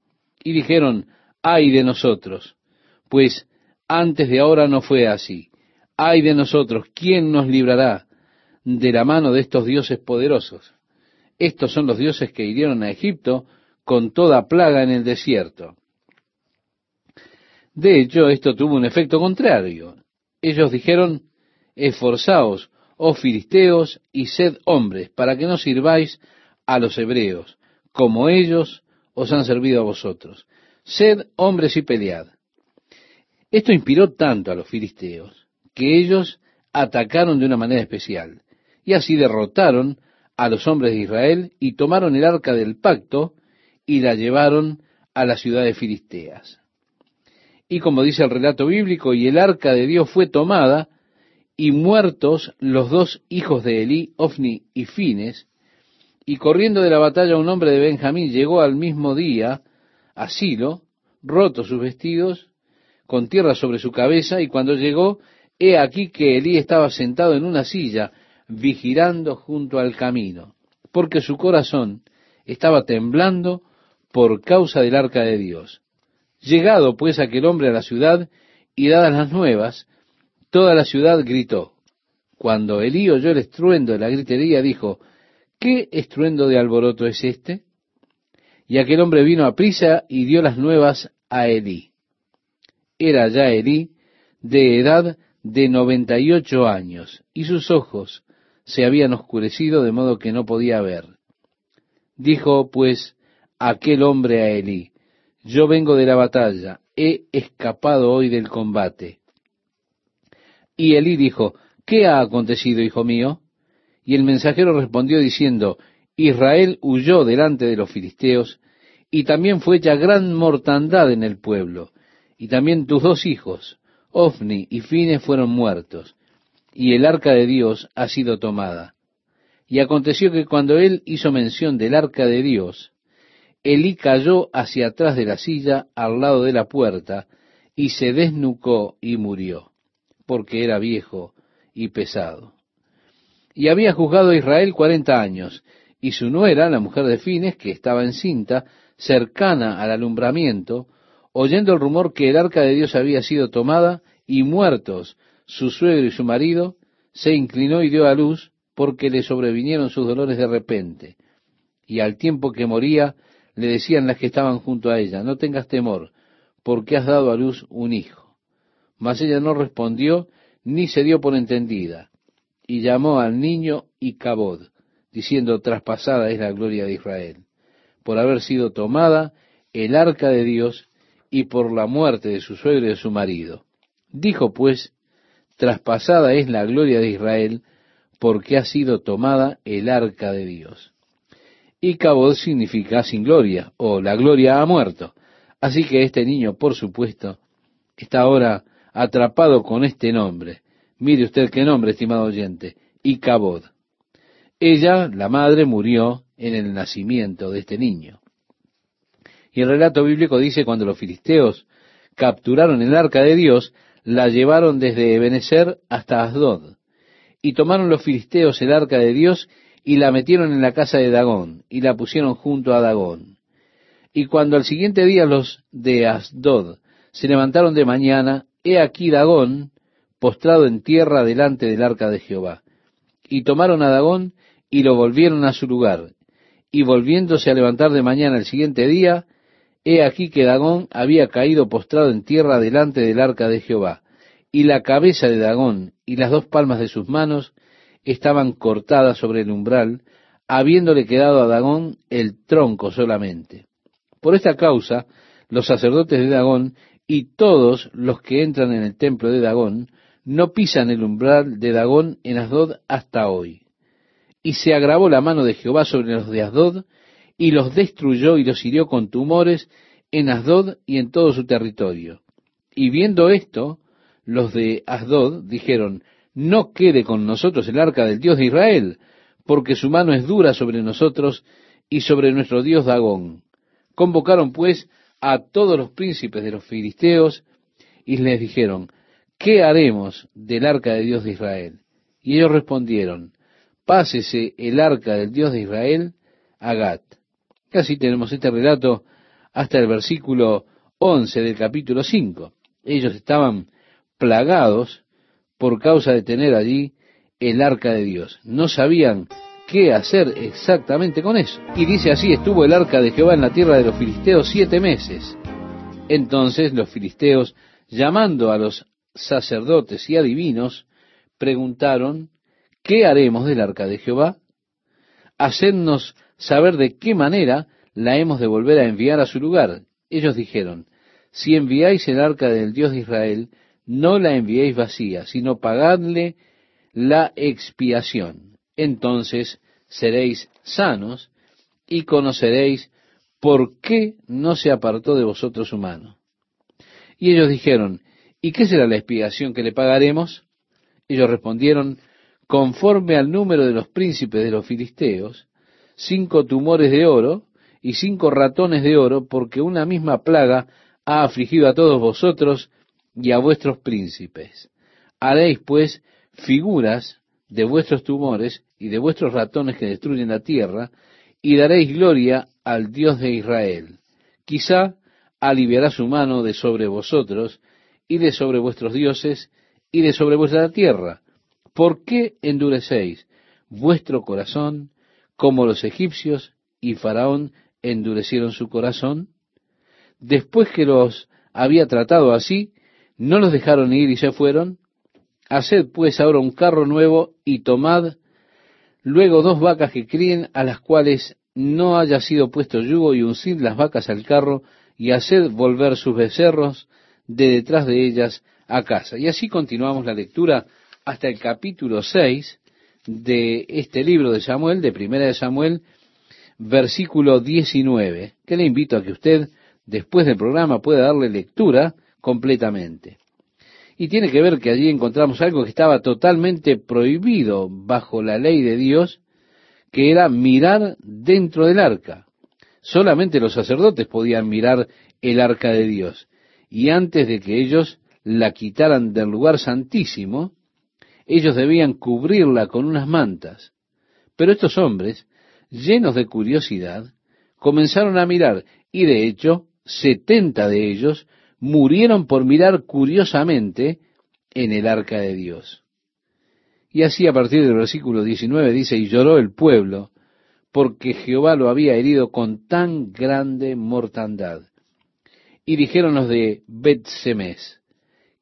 Y dijeron, ay de nosotros, pues antes de ahora no fue así. Ay de nosotros, ¿quién nos librará de la mano de estos dioses poderosos? Estos son los dioses que hirieron a Egipto con toda plaga en el desierto. De hecho, esto tuvo un efecto contrario. Ellos dijeron, esforzaos, oh filisteos, y sed hombres, para que no sirváis a los hebreos, como ellos os han servido a vosotros. Sed hombres y pelead. Esto inspiró tanto a los filisteos, que ellos atacaron de una manera especial, y así derrotaron a los hombres de Israel y tomaron el arca del pacto y la llevaron a las ciudades filisteas. Y como dice el relato bíblico, y el arca de Dios fue tomada, y muertos los dos hijos de Elí, Ofni y Fines, y corriendo de la batalla un hombre de Benjamín llegó al mismo día a Silo, roto sus vestidos, con tierra sobre su cabeza, y cuando llegó, he aquí que Elí estaba sentado en una silla, vigilando junto al camino, porque su corazón estaba temblando por causa del arca de Dios. Llegado pues aquel hombre a la ciudad y dadas las nuevas, toda la ciudad gritó. Cuando Elí oyó el estruendo de la gritería, dijo, ¿qué estruendo de alboroto es este? Y aquel hombre vino a prisa y dio las nuevas a Elí. Era ya Elí de edad de noventa y ocho años, y sus ojos se habían oscurecido de modo que no podía ver. Dijo pues aquel hombre a Elí, yo vengo de la batalla, he escapado hoy del combate. Y Elí dijo, ¿qué ha acontecido, hijo mío? Y el mensajero respondió diciendo, Israel huyó delante de los filisteos, y también fue hecha gran mortandad en el pueblo, y también tus dos hijos, Ofni y Fines, fueron muertos, y el arca de Dios ha sido tomada. Y aconteció que cuando él hizo mención del arca de Dios, Elí cayó hacia atrás de la silla al lado de la puerta y se desnucó y murió, porque era viejo y pesado. Y había juzgado a Israel cuarenta años, y su nuera, la mujer de Fines, que estaba encinta, cercana al alumbramiento, oyendo el rumor que el arca de Dios había sido tomada y muertos su suegro y su marido, se inclinó y dio a luz porque le sobrevinieron sus dolores de repente. Y al tiempo que moría, le decían las que estaban junto a ella, no tengas temor, porque has dado a luz un hijo. Mas ella no respondió, ni se dio por entendida. Y llamó al niño Icabod, diciendo, traspasada es la gloria de Israel, por haber sido tomada el arca de Dios y por la muerte de su suegro y de su marido. Dijo pues, traspasada es la gloria de Israel, porque ha sido tomada el arca de Dios. Y Cabod significa sin gloria, o la gloria ha muerto. Así que este niño, por supuesto, está ahora atrapado con este nombre. Mire usted qué nombre, estimado oyente, Icabod. Ella, la madre, murió en el nacimiento de este niño. Y el relato bíblico dice cuando los filisteos capturaron el arca de Dios, la llevaron desde Ebenezer hasta Asdod. Y tomaron los filisteos el arca de Dios y la metieron en la casa de Dagón y la pusieron junto a Dagón. Y cuando al siguiente día los de Asdod se levantaron de mañana, he aquí Dagón postrado en tierra delante del arca de Jehová. Y tomaron a Dagón y lo volvieron a su lugar. Y volviéndose a levantar de mañana el siguiente día, he aquí que Dagón había caído postrado en tierra delante del arca de Jehová. Y la cabeza de Dagón y las dos palmas de sus manos estaban cortadas sobre el umbral, habiéndole quedado a Dagón el tronco solamente. Por esta causa, los sacerdotes de Dagón y todos los que entran en el templo de Dagón no pisan el umbral de Dagón en Asdod hasta hoy. Y se agravó la mano de Jehová sobre los de Asdod, y los destruyó y los hirió con tumores en Asdod y en todo su territorio. Y viendo esto, los de Asdod dijeron, no quede con nosotros el arca del Dios de Israel, porque su mano es dura sobre nosotros y sobre nuestro Dios Dagón. Convocaron pues a todos los príncipes de los filisteos y les dijeron, ¿qué haremos del arca de Dios de Israel? Y ellos respondieron, pásese el arca del Dios de Israel a Gat. Casi tenemos este relato hasta el versículo 11 del capítulo 5. Ellos estaban plagados por causa de tener allí el arca de Dios. No sabían qué hacer exactamente con eso. Y dice así, estuvo el arca de Jehová en la tierra de los filisteos siete meses. Entonces los filisteos, llamando a los sacerdotes y adivinos, preguntaron, ¿qué haremos del arca de Jehová? Hacednos saber de qué manera la hemos de volver a enviar a su lugar. Ellos dijeron, si enviáis el arca del Dios de Israel, no la enviéis vacía, sino pagadle la expiación. Entonces seréis sanos y conoceréis por qué no se apartó de vosotros su mano. Y ellos dijeron, ¿y qué será la expiación que le pagaremos? Ellos respondieron, conforme al número de los príncipes de los filisteos, cinco tumores de oro y cinco ratones de oro, porque una misma plaga ha afligido a todos vosotros y a vuestros príncipes. Haréis, pues, figuras de vuestros tumores y de vuestros ratones que destruyen la tierra, y daréis gloria al Dios de Israel. Quizá aliviará su mano de sobre vosotros, y de sobre vuestros dioses, y de sobre vuestra tierra. ¿Por qué endurecéis vuestro corazón como los egipcios y Faraón endurecieron su corazón? Después que los había tratado así, no los dejaron ir y se fueron. Haced pues ahora un carro nuevo y tomad luego dos vacas que críen a las cuales no haya sido puesto yugo y uncid las vacas al carro y haced volver sus becerros de detrás de ellas a casa. Y así continuamos la lectura hasta el capítulo 6 de este libro de Samuel, de Primera de Samuel, versículo 19, que le invito a que usted, después del programa, pueda darle lectura completamente. Y tiene que ver que allí encontramos algo que estaba totalmente prohibido bajo la ley de Dios, que era mirar dentro del arca. Solamente los sacerdotes podían mirar el arca de Dios. Y antes de que ellos la quitaran del lugar santísimo, ellos debían cubrirla con unas mantas. Pero estos hombres, llenos de curiosidad, comenzaron a mirar, y de hecho, setenta de ellos murieron por mirar curiosamente en el arca de Dios. Y así a partir del versículo 19 dice, y lloró el pueblo, porque Jehová lo había herido con tan grande mortandad. Y dijeron los de Bet-Semes,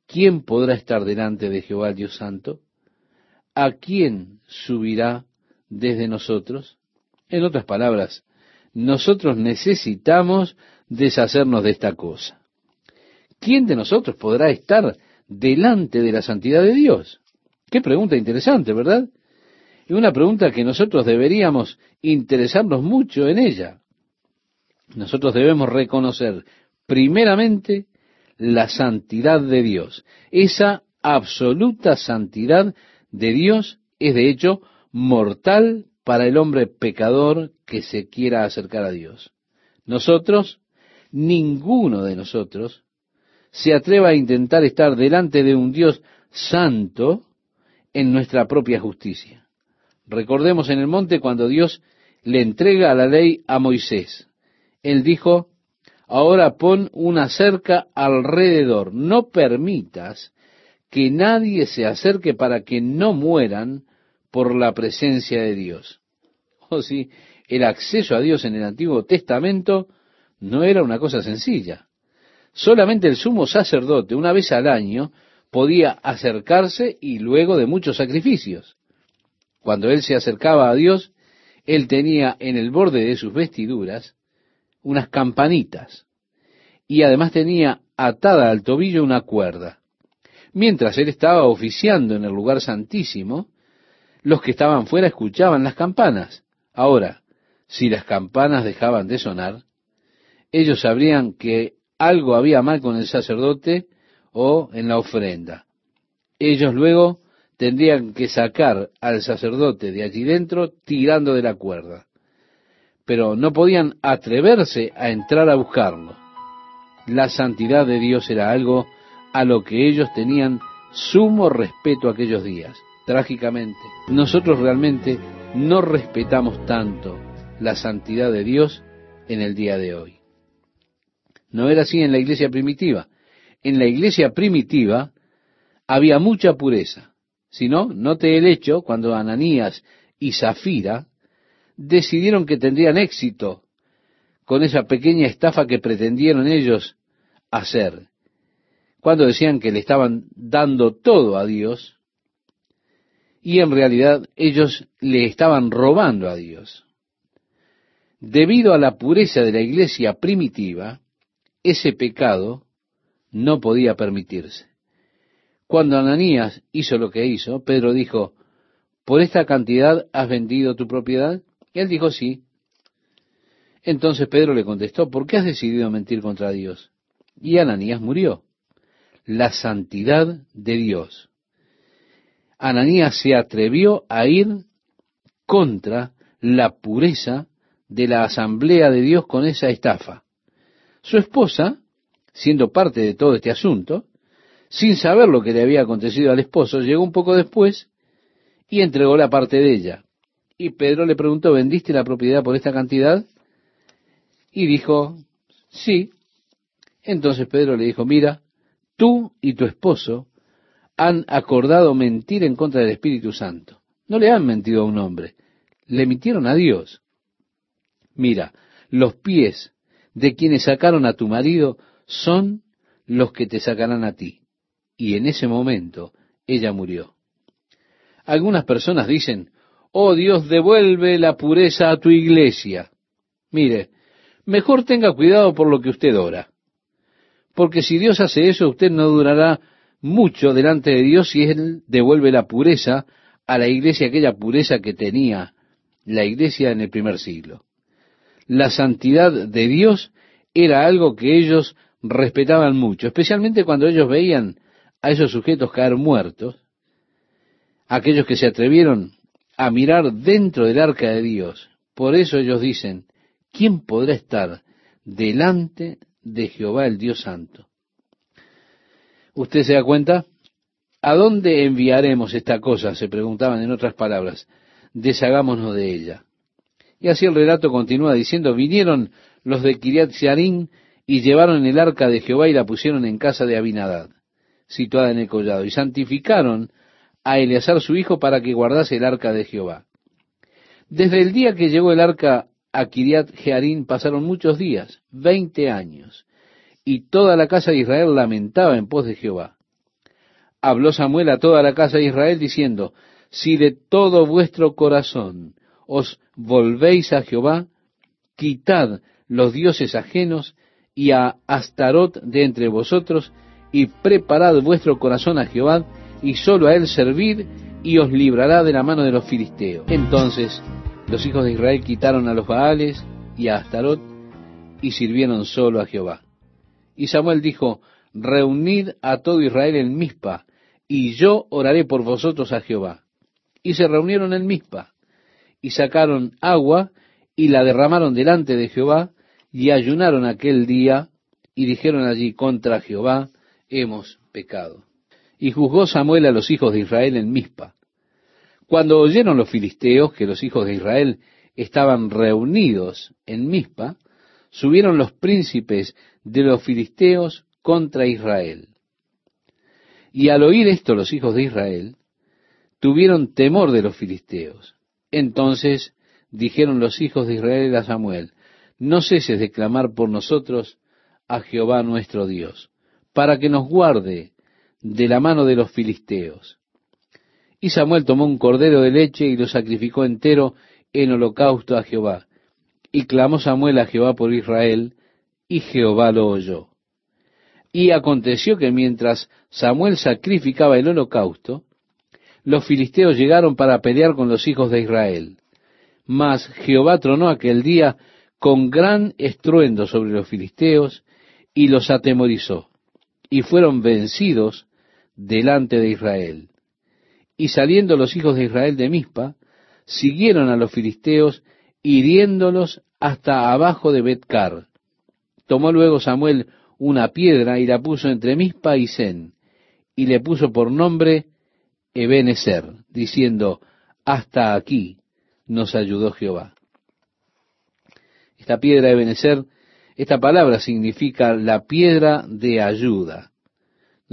¿quién podrá estar delante de Jehová Dios Santo? ¿a quién subirá desde nosotros? En otras palabras, nosotros necesitamos deshacernos de esta cosa. ¿Quién de nosotros podrá estar delante de la santidad de Dios? Qué pregunta interesante, ¿verdad? Y una pregunta que nosotros deberíamos interesarnos mucho en ella. Nosotros debemos reconocer primeramente la santidad de Dios. Esa absoluta santidad de Dios es de hecho mortal para el hombre pecador que se quiera acercar a Dios. Nosotros, ninguno de nosotros, se atreva a intentar estar delante de un Dios santo en nuestra propia justicia. Recordemos en el monte cuando Dios le entrega la ley a Moisés. Él dijo, ahora pon una cerca alrededor, no permitas que nadie se acerque para que no mueran por la presencia de Dios. [laughs] O oh, sí, el acceso a Dios en el Antiguo Testamento no era una cosa sencilla. Solamente el sumo sacerdote, una vez al año, podía acercarse y luego de muchos sacrificios. Cuando él se acercaba a Dios, él tenía en el borde de sus vestiduras unas campanitas y además tenía atada al tobillo una cuerda. Mientras él estaba oficiando en el lugar santísimo, los que estaban fuera escuchaban las campanas. Ahora, si las campanas dejaban de sonar, ellos sabrían que algo había mal con el sacerdote o en la ofrenda. Ellos luego tendrían que sacar al sacerdote de allí dentro tirando de la cuerda. Pero no podían atreverse a entrar a buscarlo. La santidad de Dios era algo a lo que ellos tenían sumo respeto aquellos días trágicamente, nosotros realmente no respetamos tanto la santidad de Dios en el día de hoy. No era así en la iglesia primitiva. En la iglesia primitiva había mucha pureza. Si no, note el hecho cuando Ananías y Zafira decidieron que tendrían éxito con esa pequeña estafa que pretendieron ellos hacer. Cuando decían que le estaban dando todo a Dios, y en realidad ellos le estaban robando a Dios. Debido a la pureza de la iglesia primitiva, ese pecado no podía permitirse. Cuando Ananías hizo lo que hizo, Pedro dijo, ¿por esta cantidad has vendido tu propiedad? Y él dijo, sí. Entonces Pedro le contestó, ¿por qué has decidido mentir contra Dios? Y Ananías murió. La santidad de Dios Ananías se atrevió a ir contra la pureza de la asamblea de Dios con esa estafa. Su esposa, siendo parte de todo este asunto, sin saber lo que le había acontecido al esposo, llegó un poco después y entregó la parte de ella. Y Pedro le preguntó, ¿vendiste la propiedad por esta cantidad? Y dijo, sí. Entonces Pedro le dijo, mira, tú y tu esposo han acordado mentir en contra del Espíritu Santo. No le han mentido a un hombre, le mintieron a Dios. Mira, los pies de quienes sacaron a tu marido son los que te sacarán a ti. Y en ese momento ella murió. Algunas personas dicen, oh Dios, devuelve la pureza a tu iglesia. Mire, mejor tenga cuidado por lo que usted ora. Porque si Dios hace eso, usted no durará mucho delante de Dios si Él devuelve la pureza a la iglesia, aquella pureza que tenía la iglesia en el primer siglo. La santidad de Dios era algo que ellos respetaban mucho, especialmente cuando ellos veían a esos sujetos caer muertos, aquellos que se atrevieron a mirar dentro del arca de Dios. Por eso ellos dicen, ¿quién podrá estar delante de Jehová el Dios Santo? ¿Usted se da cuenta? ¿A dónde enviaremos esta cosa? Se preguntaban en otras palabras. Deshagámonos de ella. Y así el relato continúa diciendo, vinieron los de Kiriat Searim y llevaron el arca de Jehová y la pusieron en casa de Abinadad, situada en el collado, y santificaron a Eleazar su hijo para que guardase el arca de Jehová. Desde el día que llegó el arca a Kiriat Jearim pasaron muchos días, veinte años, y toda la casa de Israel lamentaba en pos de Jehová. Habló Samuel a toda la casa de Israel diciendo, si de todo vuestro corazón os volvéis a Jehová, quitad los dioses ajenos y a Astarot de entre vosotros, y preparad vuestro corazón a Jehová, y solo a él servid, y os librará de la mano de los filisteos. Entonces los hijos de Israel quitaron a los Baales y a Astarot, y sirvieron solo a Jehová. Y Samuel dijo, Reunid a todo Israel en Mizpa, y yo oraré por vosotros a Jehová. Y se reunieron en Mizpa, y sacaron agua, y la derramaron delante de Jehová, y ayunaron aquel día, y dijeron allí contra Jehová, hemos pecado. Y juzgó Samuel a los hijos de Israel en Mizpa. Cuando oyeron los filisteos que los hijos de Israel estaban reunidos en Mizpa, subieron los príncipes de los filisteos contra Israel. Y al oír esto los hijos de Israel, tuvieron temor de los filisteos. Entonces dijeron los hijos de Israel a Samuel, no ceses de clamar por nosotros a Jehová nuestro Dios, para que nos guarde de la mano de los filisteos. Y Samuel tomó un cordero de leche y lo sacrificó entero en holocausto a Jehová. Y clamó Samuel a Jehová por Israel, y Jehová lo oyó. Y aconteció que mientras Samuel sacrificaba el holocausto, los filisteos llegaron para pelear con los hijos de Israel. Mas Jehová tronó aquel día con gran estruendo sobre los filisteos y los atemorizó, y fueron vencidos delante de Israel. Y saliendo los hijos de Israel de Mizpa, siguieron a los filisteos, hiriéndolos hasta abajo de Betcar. Tomó luego Samuel una piedra y la puso entre Mizpa y Zen, y le puso por nombre Ebenezer, diciendo, hasta aquí nos ayudó Jehová. Esta piedra Ebenezer, esta palabra significa la piedra de ayuda.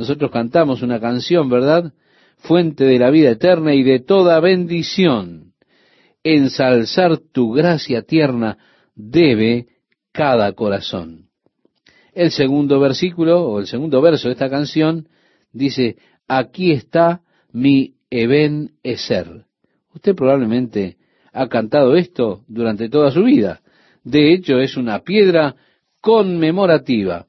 Nosotros cantamos una canción, ¿verdad? Fuente de la vida eterna y de toda bendición. Ensalzar tu gracia tierna debe cada corazón. El segundo versículo o el segundo verso de esta canción dice, aquí está mi Eben Eser. Usted probablemente ha cantado esto durante toda su vida. De hecho, es una piedra conmemorativa.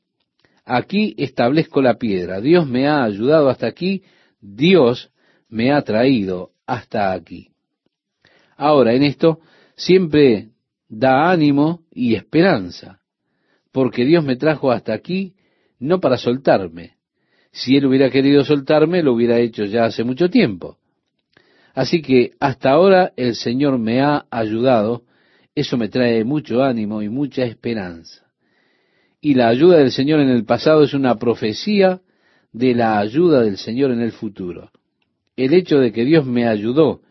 Aquí establezco la piedra. Dios me ha ayudado hasta aquí. Dios me ha traído hasta aquí. Ahora, en esto siempre da ánimo y esperanza porque Dios me trajo hasta aquí no para soltarme. Si Él hubiera querido soltarme, lo hubiera hecho ya hace mucho tiempo. Así que hasta ahora el Señor me ha ayudado, eso me trae mucho ánimo y mucha esperanza. Y la ayuda del Señor en el pasado es una profecía de la ayuda del Señor en el futuro. El hecho de que Dios me ayudó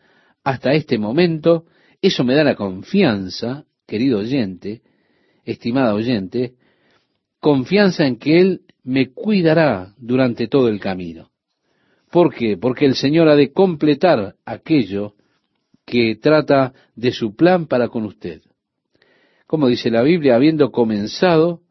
hasta este momento, eso me da la confianza, querido oyente, estimada oyente, confianza en que Él me cuidará durante todo el camino. ¿Por qué? Porque el Señor ha de completar aquello que trata de su plan para con usted. Como dice la Biblia, habiendo comenzado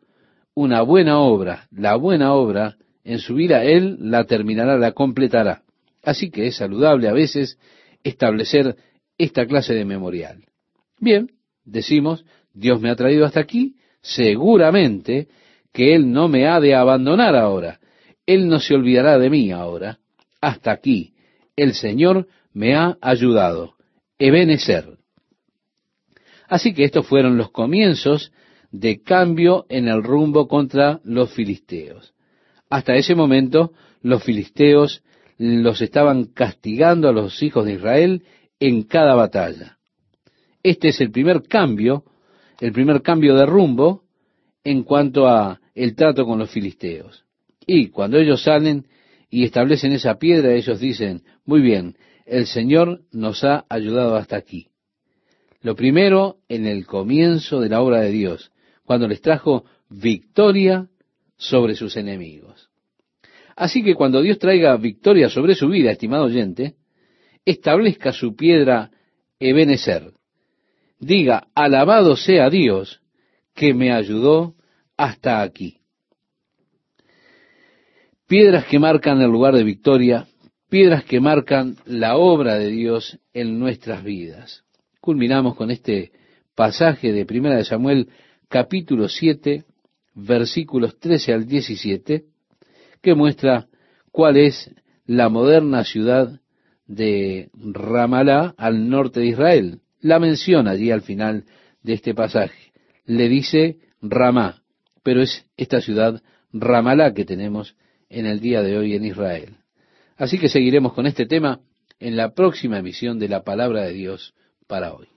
una buena obra, la buena obra en su vida, Él la terminará, la completará. Así que es saludable a veces establecer esta clase de memorial. Bien, decimos, Dios me ha traído hasta aquí, seguramente que Él no me ha de abandonar ahora. Él no se olvidará de mí ahora. Hasta aquí. El Señor me ha ayudado. Ebenezer. Así que estos fueron los comienzos de cambio en el rumbo contra los filisteos. Hasta ese momento los filisteos los estaban castigando a los hijos de Israel en cada batalla. Este es el primer cambio el primer cambio de rumbo en cuanto a el trato con los filisteos. Y cuando ellos salen y establecen esa piedra, ellos dicen, muy bien, el Señor nos ha ayudado hasta aquí. Lo primero en el comienzo de la obra de Dios, cuando les trajo victoria sobre sus enemigos. Así que cuando Dios traiga victoria sobre su vida, estimado oyente, establezca su piedra Ebenezer, diga, alabado sea Dios que me ayudó hasta aquí. Piedras que marcan el lugar de victoria, piedras que marcan la obra de Dios en nuestras vidas. Culminamos con este pasaje de Primera de Samuel capítulo 7, versículos 13 al 17, que muestra cuál es la moderna ciudad de Ramalá al norte de Israel. La menciona allí al final de este pasaje. Le dice Ramá, pero es esta ciudad Ramalá que tenemos en el día de hoy en Israel. Así que seguiremos con este tema en la próxima emisión de la palabra de Dios para hoy.